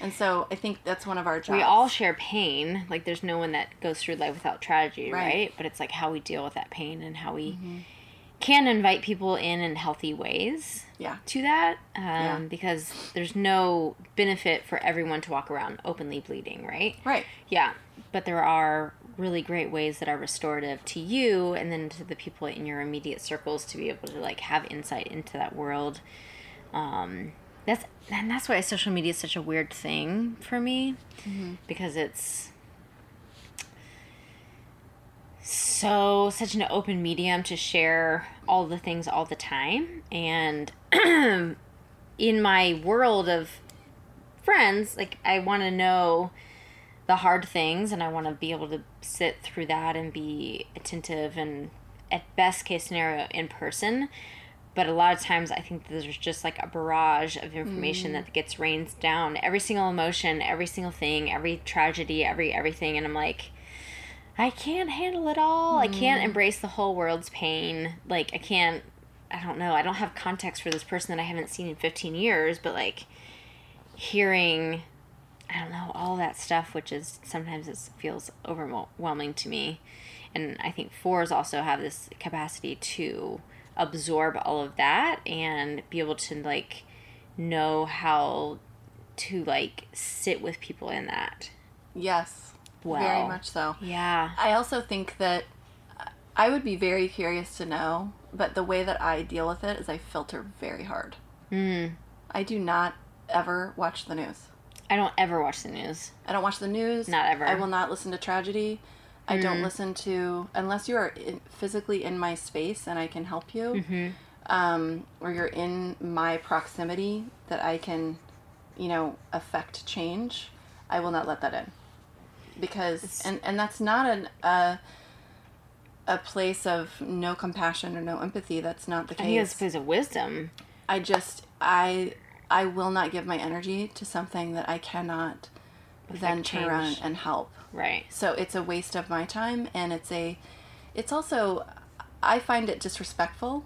And so I think that's one of our jobs. We all share pain. Like there's no one that goes through life without tragedy, Right. right? But it's like how we deal with that pain and how we can invite people in in healthy ways Yeah. to that. Um, Yeah. Because there's no benefit for everyone to walk around openly bleeding, right? Right. Yeah. But there are really great ways that are restorative to you and then to the people in your immediate circles to be able to like have insight into that world. Um, that's and that's why social media is such a weird thing for me because it's so such an open medium to share all the things all the time. And in my world of friends like i want to know the hard things and i want to be able to sit through that and be attentive and at best case scenario in person. But a lot of times i think there's just like a barrage of information mm. that gets rained down. Every single emotion every single thing every tragedy every everything. And i'm like I can't handle it all. I can't mm. embrace the whole world's pain. Like I can't I don't know. I don't have context for this person that I haven't seen in 15 years, but like hearing I don't know, all that stuff which is sometimes it feels overwhelming to me. And I think fours also have this capacity to absorb all of that and be able to like know how to like sit with people in that. Yes. Very much so. Yeah. I also think that I would be very curious to know, but the way that I deal with it is I filter very hard. Mm. I do not ever watch the news. I don't ever watch the news. I don't watch the news. Not ever. I will not listen to tragedy. I don't listen to unless you are in, physically in my space and I can help you, um, or you're in my proximity that I can, you know, affect change. I will not let that in because and and that's not an uh, a place of no compassion or no empathy. That's not the I think it's case. a place of wisdom. I just I I will not give my energy to something that I cannot then turn around and help. Right. So it's a waste of my time and it's a it's also I find it disrespectful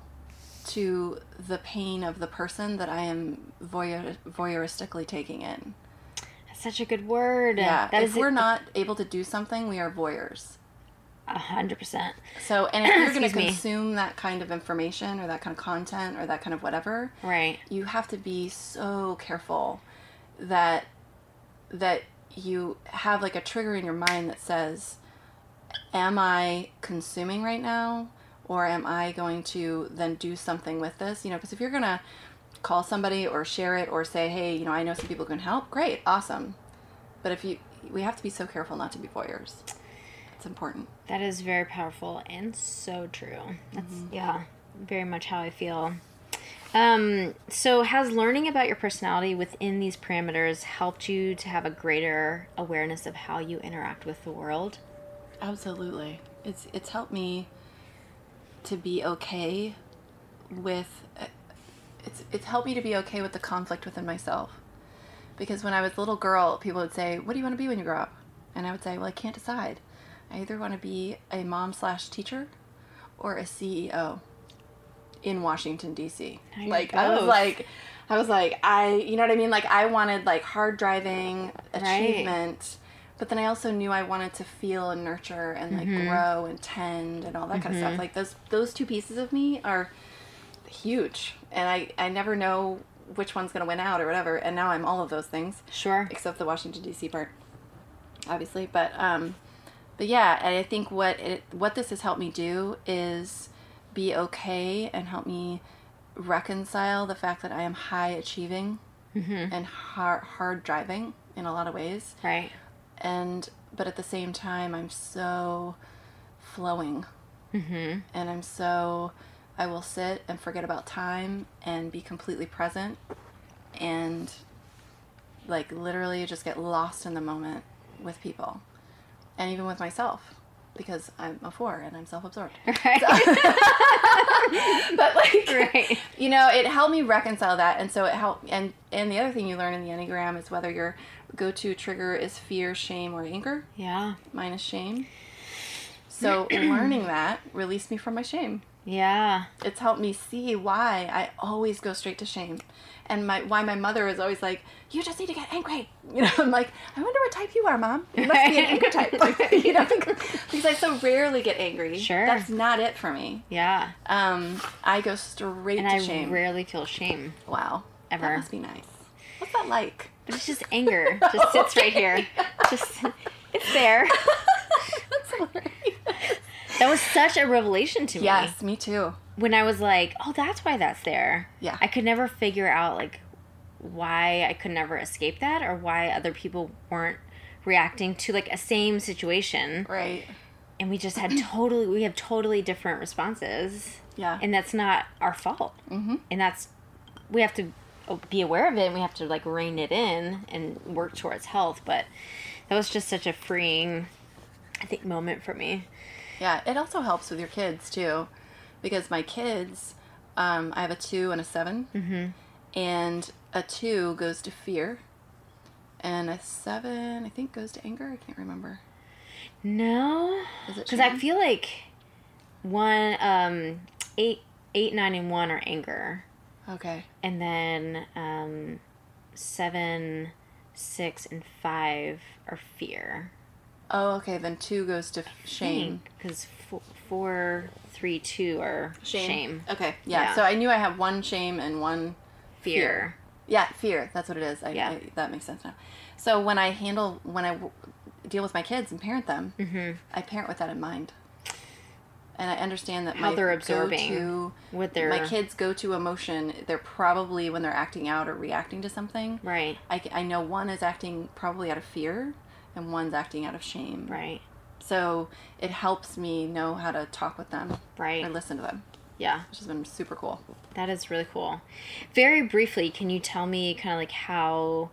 to the pain of the person that I am voyeur, voyeuristically taking in. That's such a good word. Yeah, That if we're a- not able to do something, we are voyeurs. a hundred percent. So, and if you're going to Excuse me. consume that kind of information or that kind of content or that kind of whatever, Right. you have to be so careful that that you have like a trigger in your mind that says am i consuming right now or am i going to then do something with this you know because if you're going to call somebody or share it or say hey you know i know some people can help great awesome but if you we have to be so careful not to be voyeurs it's important That is very powerful and so true. That's yeah, very much how I feel. Um, so has learning about your personality within these parameters helped you to have a greater awareness of how you interact with the world? Absolutely. It's it's helped me to be okay with it's it's helped me to be okay with the conflict within myself. Because when I was a little girl, people would say, "What do you want to be when you grow up?" And I would say, "Well, I can't decide. I either want to be a mom slash teacher, or a CEO in Washington D.C." You're Like I was like, I was like, I, you know what I mean? Like I wanted like hard driving achievement but then I also knew I wanted to feel and nurture and like grow and tend and all that kind of stuff. Like those those two pieces of me are huge, and I I never know which one's gonna win out or whatever. And now I'm all of those things Sure. except the Washington D.C. part, obviously. But um, but yeah, and I think what it what this has helped me do is be okay and help me reconcile the fact that I am high achieving and hard hard driving in a lot of ways, Right. and but at the same time I'm so flowing, Mm-hmm. and I'm so I will sit and forget about time and be completely present and like literally just get lost in the moment with people and even with myself because I'm a four and I'm self-absorbed. Right. but like right. you know, it helped me reconcile that and so it helped and and the other thing you learn in the Enneagram is whether your go-to trigger is fear, shame or anger. Yeah. Mine is shame. So learning that released me from my shame Yeah. it's helped me see why I always go straight to shame, and my why my mother is always like, "You just need to get angry." You know, I'm like, I wonder what type you are, mom. You must be an anger type, you know, because I so rarely get angry. Sure. that's not it for me. Yeah. Um, I go straight And to I shame. rarely feel shame. wow, Ever. that must be nice. What's that like? But it's just anger. Just sits right here. Just it's there. That was such a revelation to me. Yes, me too. When I was like, oh, that's why that's there. Yeah. I could never figure out like why I could never escape that or why other people weren't reacting to like a same situation Right. and we just had totally we have totally different responses Yeah. and that's not our fault Mhm. and that's we have to oh, be aware of it and we have to like rein it in and work towards health but that was just such a freeing i think moment for me Yeah, it also helps with your kids too, because my kids, um, I have a two and a 7 mm-hmm. and a two goes to fear, and a seven I think goes to anger. I can't remember. no because i feel like one um eight eight nine and one are anger okay. and then um seven six and five are fear Oh, okay. Then two goes to shame. because four, four three two are shame, Okay. Yeah. Yeah. So I knew I have one shame and one fear. Yeah, fear. That's what it is. I, Yeah. I, that makes sense now. So when I handle when I w- deal with my kids and parent them, Mm-hmm. I parent with that in mind, and I understand that How my they're absorbing go-to- with their my kids go to emotion. They're probably when they're acting out or reacting to something. right, I, I know one is acting probably out of fear, and one's acting out of shame. right, So it helps me know how to talk with them right. or listen to them, Yeah, which has been super cool. that is really cool. Very briefly, can you tell me kind of like how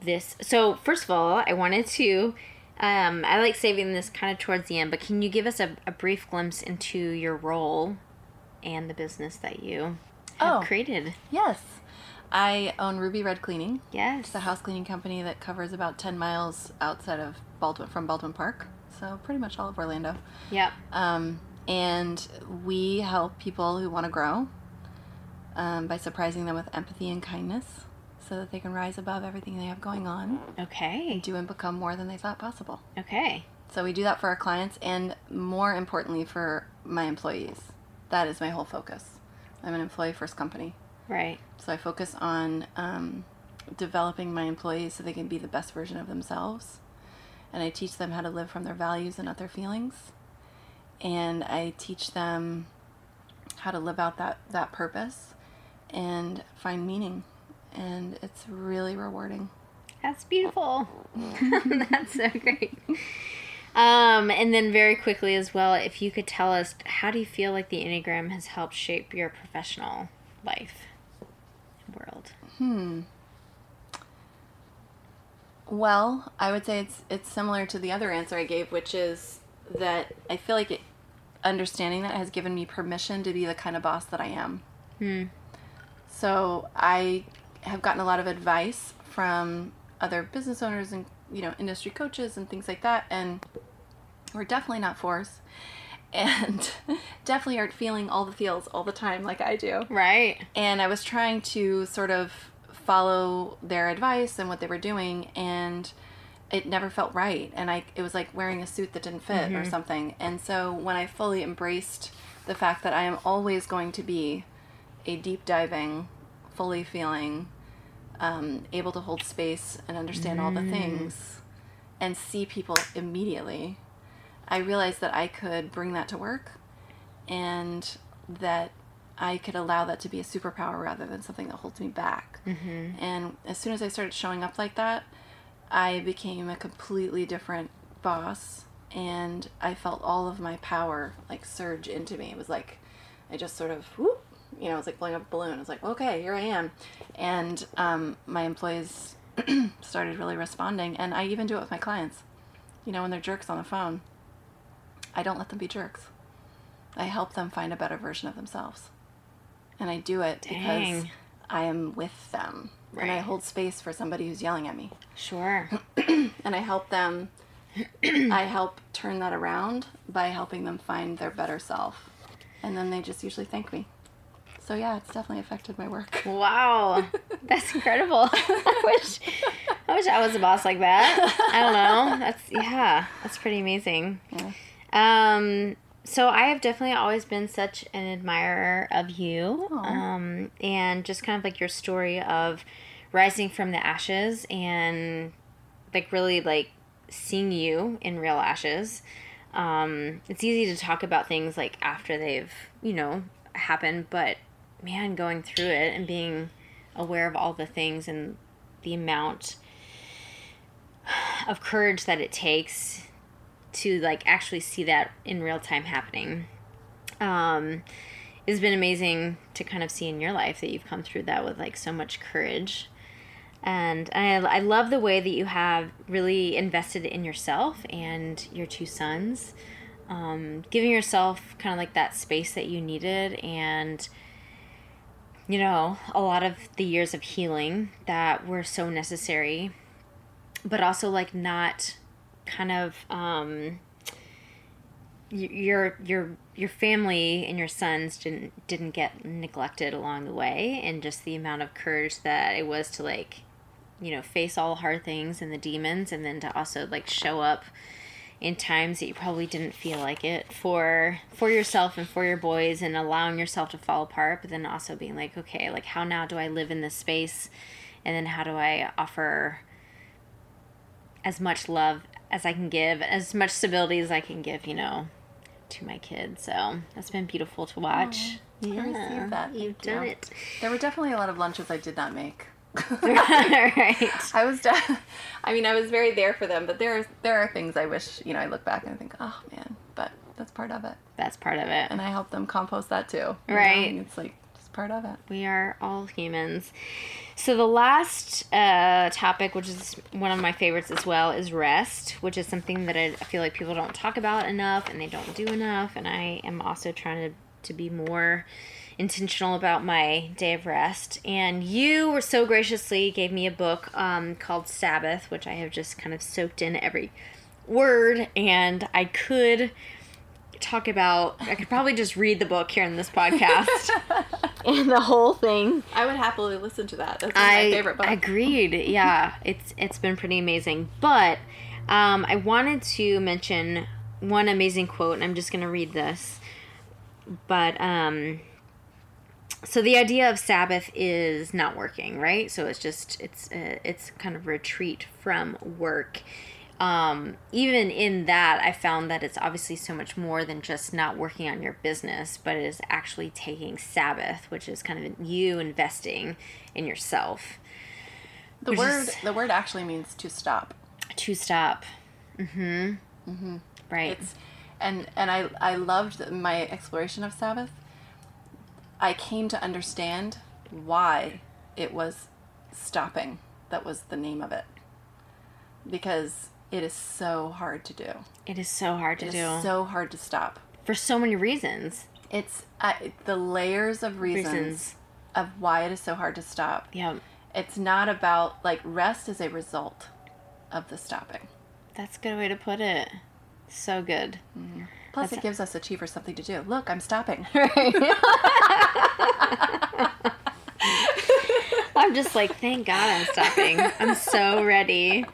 this? So first of all, I wanted to. Um, I like saving this kind of towards the end, but can you give us a, a brief glimpse into your role and the business that you have Oh. created? Yes, I own Ruby Red Cleaning. Yes. It's a house cleaning company that covers about 10 miles outside of Baldwin from Baldwin Park. So pretty much all of Orlando. Yep. Um, and we help people who want to grow um, by surprising them with empathy and kindness so that they can rise above everything they have going on Okay. And do and become more than they thought possible. Okay. So we do that for our clients and more importantly for my employees. That is my whole focus. I'm an employee first company. Right. So I focus on um, developing my employees so they can be the best version of themselves. And I teach them how to live from their values and not their feelings. And I teach them how to live out that, that purpose and find meaning. And it's really rewarding. That's beautiful. That's so great. Um, and then very quickly as well, if you could tell us, how do you feel like the Enneagram has helped shape your professional life world? Hmm. Well, I would say it's it's similar to the other answer I gave, which is that I feel like it, understanding that has given me permission to be the kind of boss that I am. Hmm. So I have gotten a lot of advice from other business owners and you know industry coaches and things like that, and we're definitely not fours, and definitely aren't feeling all the feels all the time like I do Right. and I was trying to sort of follow their advice and what they were doing and it never felt right and i it was like wearing a suit that didn't fit Mm-hmm. or something and so when i fully embraced the fact that i am always going to be a deep diving fully feeling um, able to hold space and understand all Mm. the things and see people immediately i realized that i could bring that to work and that i could allow that to be a superpower rather than something that holds me back Mm-hmm. and as soon as I started showing up like that, I became a completely different boss and I felt all of my power like surge into me. It was like I just sort of whoop, you know, it was like blowing up a balloon. It was like, okay, here I am. And um, my employees started really responding and I even do it with my clients. You know, when they're jerks on the phone, I don't let them be jerks. I help them find a better version of themselves. And I do it because I am with them. And I hold space for somebody who's yelling at me. Sure. And I help them I help turn that around by helping them find their better self. And then they just usually thank me. So yeah, it's definitely affected my work. Wow, that's incredible. I wish, I wish I was a boss like that. I don't know. That's yeah, that's pretty amazing. Yeah. Um, so I have definitely always been such an admirer of you, um, and just kind of like your story of rising from the ashes and like really like seeing you in real ashes. Um, it's easy to talk about things like after they've you know happened, but man, going through it and being aware of all the things and the amount of courage that it takes to like actually see that in real time happening. Um it's been amazing to kind of see in your life that you've come through that with like so much courage. And I, I love the way that you have really invested in yourself and your two sons um, giving yourself kind of like that space that you needed and you know a lot of the years of healing that were so necessary but also like not kind of um your your your family and your sons didn't didn't get neglected along the way and just the amount of courage that it was to like you know face all hard things and the demons and then to also like show up in times that you probably didn't feel like it for for yourself and for your boys and allowing yourself to fall apart but then also being like okay like how now do i live in this space? And then how do i offer as much love as I can give, as much stability as I can give, you know, to my kids. So that's been beautiful to watch. Received that. You've Thank done you. it. There were definitely a lot of lunches I did not make. right. I was, de- I mean, I was very there for them, but there are there are things I wish you know I look back and I think, oh man, but that's part of it, That's part of it. and I help them compost that too. you know? Right. It's like part of it. We are all humans. So the last uh, topic, which is one of my favorites as well, is rest, which is something that I feel like people don't talk about enough and they don't do enough. And I am also trying to, to be more intentional about my day of rest. And you were so graciously gave me a book um, called Sabbath, which I have just kind of soaked in every word. And I could talk about, I could probably just read the book here in this podcast and the whole thing. I would happily listen to that. That's I my favorite books. agreed. Yeah, it's it's been pretty amazing. But um, I wanted to mention one amazing quote, and I'm just gonna read this. But um, so the idea of Sabbath is not working, right? So it's just it's uh, it's kind of retreat from work. Um, even in that, I found that it's obviously so much more than just not working on your business, but it is actually taking Sabbath, which is kind of you investing in yourself the word is- the word actually means to stop. to stop. Mm-hmm. Mm-hmm. Right. It's and and I I loved my exploration of Sabbath. I came to understand why it was stopping. That was the name of it. Because it is so hard to do. it is so hard to It do is so hard to stop. for so many reasons. It's I, the layers of reasons, Reasons. of why it is so hard to stop. Yeah, It's not about like rest is a result of the stopping. that's a good way to put it. So good. Mm-hmm. Plus, That's- it gives us a achievers something to do. Look, I'm stopping. I'm just like, thank God I'm stopping. I'm so ready.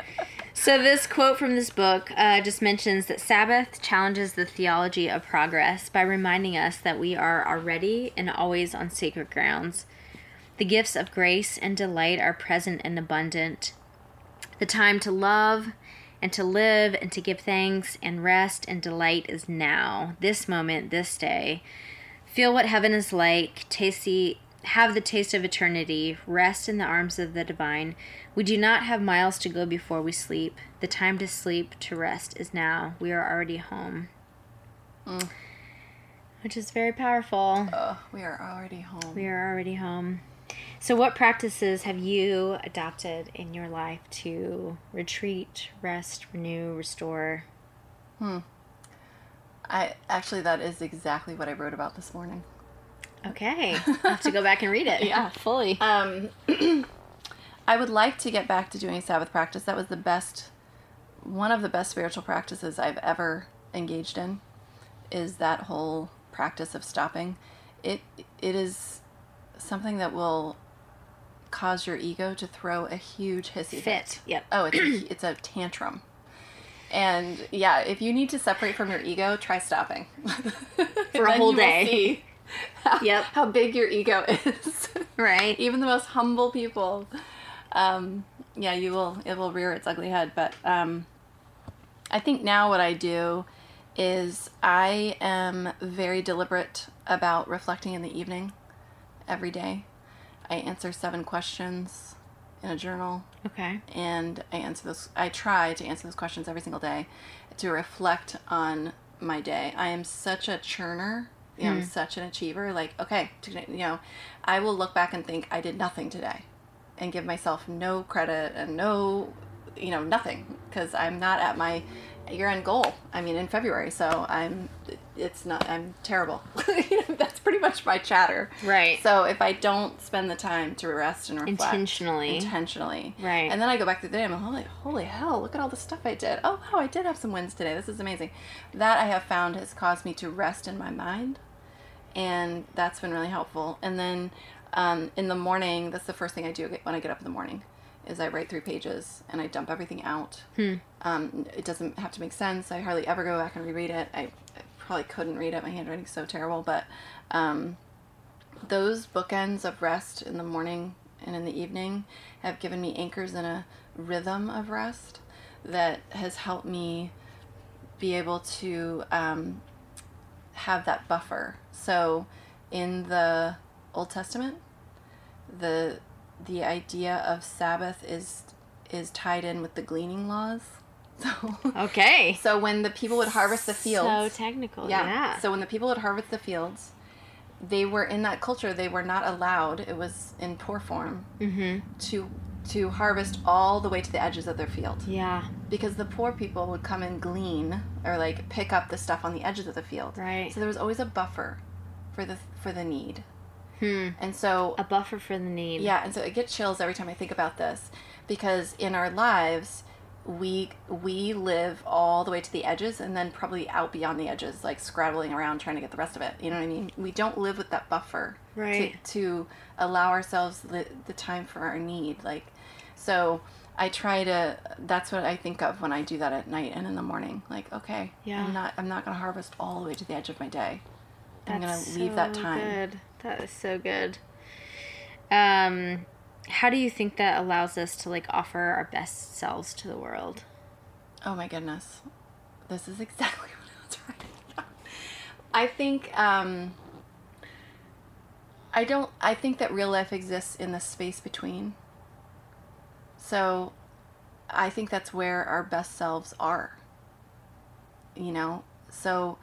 So this quote from this book uh, just mentions that Sabbath challenges the theology of progress by reminding us that we are already and always on sacred grounds. The gifts of grace and delight are present and abundant. The time to love and to live and to give thanks and rest and delight is now, this moment, this day. Feel what heaven is like, taste the, have the taste of eternity, rest in the arms of the divine. We do not have miles to go before we sleep. The time to sleep, to rest is now. We are already home. Mm. Which is very powerful. Oh, we are already home. We are already home. So, what practices have you adopted in your life to retreat, rest, renew, restore? Hmm. I actually that is exactly what I wrote about this morning. Okay, I have to go back and read it. Yeah. fully. Um, I would like to get back to doing Sabbath practice. That was the best, one of the best spiritual practices I've ever engaged in. Is that whole practice of stopping? It it is something that will cause your ego to throw a huge hissy Fit. Yep. Oh, it's a, it's a tantrum. And yeah, if you need to separate from your ego, try stopping For a whole day. How, Yep. how big your ego is. Right. Even the most humble people, um, yeah, you will it will rear its ugly head. But um, I think now what I do is I am very deliberate about reflecting in the evening every day. I answer seven questions in a journal Okay. and I answer those. I try to answer those questions every single day to reflect on my day. I am such a churner. You know, I'm mm. such an achiever. Like, okay, you know, I will look back and think I did nothing today, and give myself no credit and no, you know, nothing because I'm not at my year-end goal. I mean, in February, so I'm. It's not. I'm terrible. You know, That's pretty much my chatter. Right. So if I don't spend the time to rest and reflect Intentionally. intentionally, Right. and then I go back to the day, and I'm like, holy hell, look at all the stuff I did. Oh, wow, I did have some wins today. This is amazing. That I have found has caused me to rest in my mind, and that's been really helpful. And then um, in the morning, that's the first thing I do when I get up in the morning, is I write three pages and I dump everything out. Um, it doesn't have to make sense. I hardly ever go back and reread it. I, I probably couldn't read it. My handwriting's so terrible, but um, those bookends of rest in the morning and in the evening have given me anchors in a rhythm of rest that has helped me be able to um, have that buffer. So in the Old Testament, the the idea of Sabbath is is tied in with the gleaning laws. So Okay. so when the people would harvest the fields, So technical. yeah. Yeah. So when the people would harvest the fields, they were in that culture. They were not allowed. It was in poor form mm-hmm. to to harvest all the way to the edges of their field Yeah. because the poor people would come and glean or like pick up the stuff on the edges of the field. Right. So there was always a buffer for the for the need. Hmm. And so A buffer for the need. yeah, and so it gets chills every time I think about this because in our lives we we live all the way to the edges and then probably out beyond the edges like scrabbling around trying to get the rest of it. You know what I mean? We don't live with that buffer Right. to, to allow ourselves the, the time for our need like so I try to that's what I think of when I do that at night and in the morning like okay Yeah. I'm not I'm not going to harvest all the way to the edge of my day. I'm going That's to leave that so time. Good. That is so good. Um, how do you think that allows us to like offer our best selves to the world? Oh my goodness. This is exactly what I was writing about. I think um I don't I think that real life exists in the space between. So I think that's where our best selves are. You know? So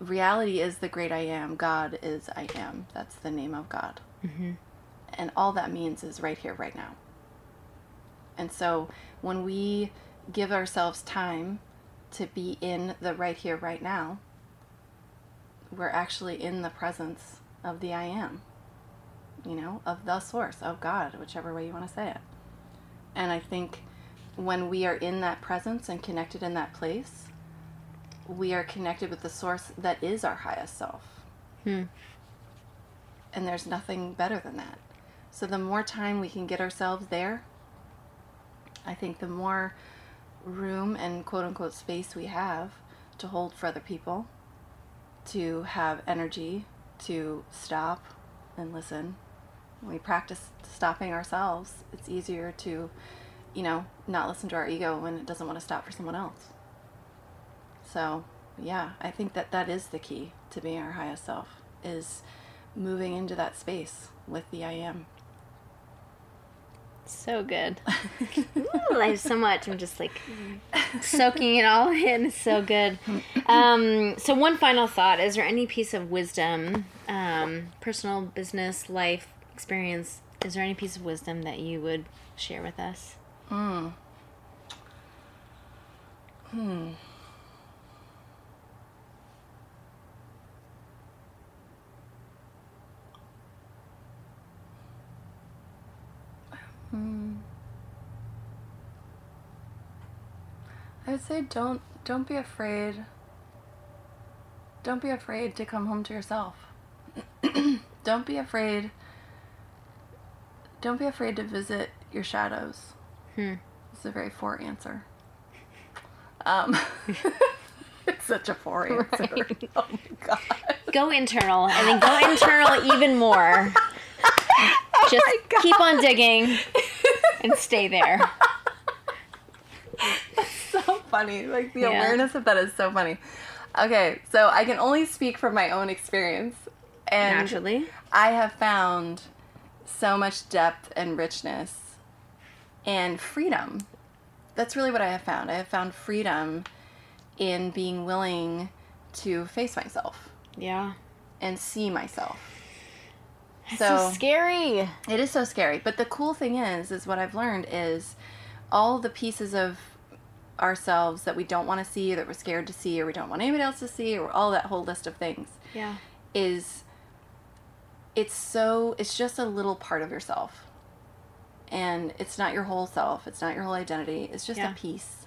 reality is the great I am. God is I am. That's the name of God. Mm-hmm. And all that means is right here, right now. And so when we give ourselves time to be in the right here, right now, we're actually in the presence of the I am, you know, of the source, of God, whichever way you want to say it. And I think when we are in that presence and connected in that place, we are connected with the source that is our highest self. Hmm. And there's nothing better than that. So the more time we can get ourselves there, I think the more room and quote unquote space we have to hold for other people, to have energy to stop and listen. We practice stopping ourselves, it's easier to, you know, not listen to our ego when it doesn't want to stop for someone else. So, yeah, I think that that is the key to being our highest self is moving into that space with the I am. So good. Ooh, I have so much. I'm just like soaking it all in. It's so good. Um, so, one final thought is there any piece of wisdom, um, personal, business, life experience, is there any piece of wisdom that you would share with us? Hmm. Hmm. Hmm. I would say don't don't be afraid. Don't be afraid to come home to yourself. don't be afraid. Don't be afraid to visit your shadows. Hmm. It's a very four answer. Um, it's such a four answer. Right. Oh my god. Go internal and then go internal even more. Just my God. keep on digging and stay there. so funny. Like the Yeah. awareness of that is so funny. Okay, so I can only speak from my own experience. And Naturally. I have found so much depth and richness and freedom. That's really what I have found. I have found freedom in being willing to face myself Yeah. and see myself. It's so, scary. It is so scary. But the cool thing is, is what I've learned is all the pieces of ourselves that we don't want to see, that we're scared to see, or we don't want anybody else to see, or all that whole list of things Yeah. is it's so it's just a little part of yourself. And it's not your whole self, it's not your whole identity, it's just Yeah. a piece.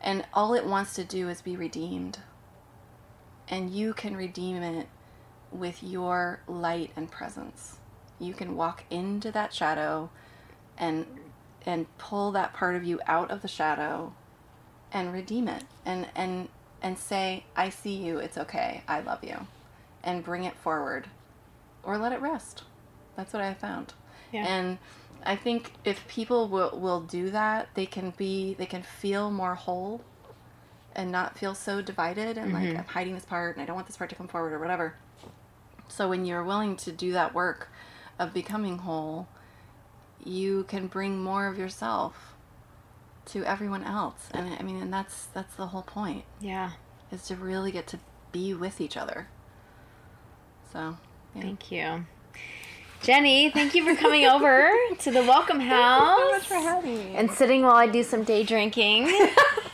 And all it wants to do is be redeemed. And you can redeem it with your light and presence. You can walk into that shadow and and pull that part of you out of the shadow and redeem it and and and say I see you, it's okay. I love you. And bring it forward or let it rest. That's what I found. Yeah. And I think if people will will do that, they can be they can feel more whole and not feel so divided and like mm-hmm. I'm hiding this part and I don't want this part to come forward or whatever. So when you're willing to do that work of becoming whole, you can bring more of yourself to everyone else. And I mean and that's that's the whole point Yeah. is to really get to be with each other. So, yeah. Thank you. Jenny, thank you for coming over to the Welcome House So much for having me. and sitting while I do some day drinking.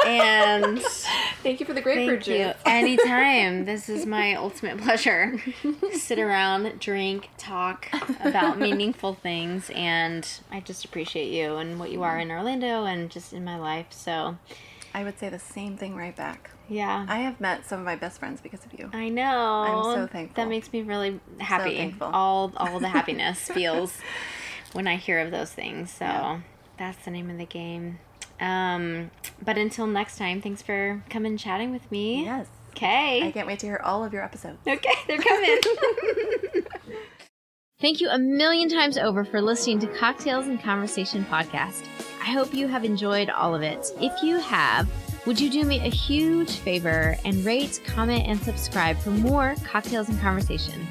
and thank you for the grapefruit thank you. juice. Anytime. This is my ultimate pleasure. Sit around, drink, talk about meaningful things. And I just appreciate you and what you are in Orlando and just in my life. So, I would say the same thing right back. Yeah. I have met some of my best friends because of you. I know. I'm so thankful. That makes me really happy. thankful. all all the happiness feels when I hear of those things. So Yeah. that's the name of the game. Um, but until next time, thanks for coming and chatting with me. Yes. Okay. I can't wait to hear all of your episodes. Okay, they're coming. Thank you a million times over for listening to Cocktails and Conversation podcast. I hope you have enjoyed all of it. If you have, would you do me a huge favor and rate, comment, and subscribe for more Cocktails and Conversation?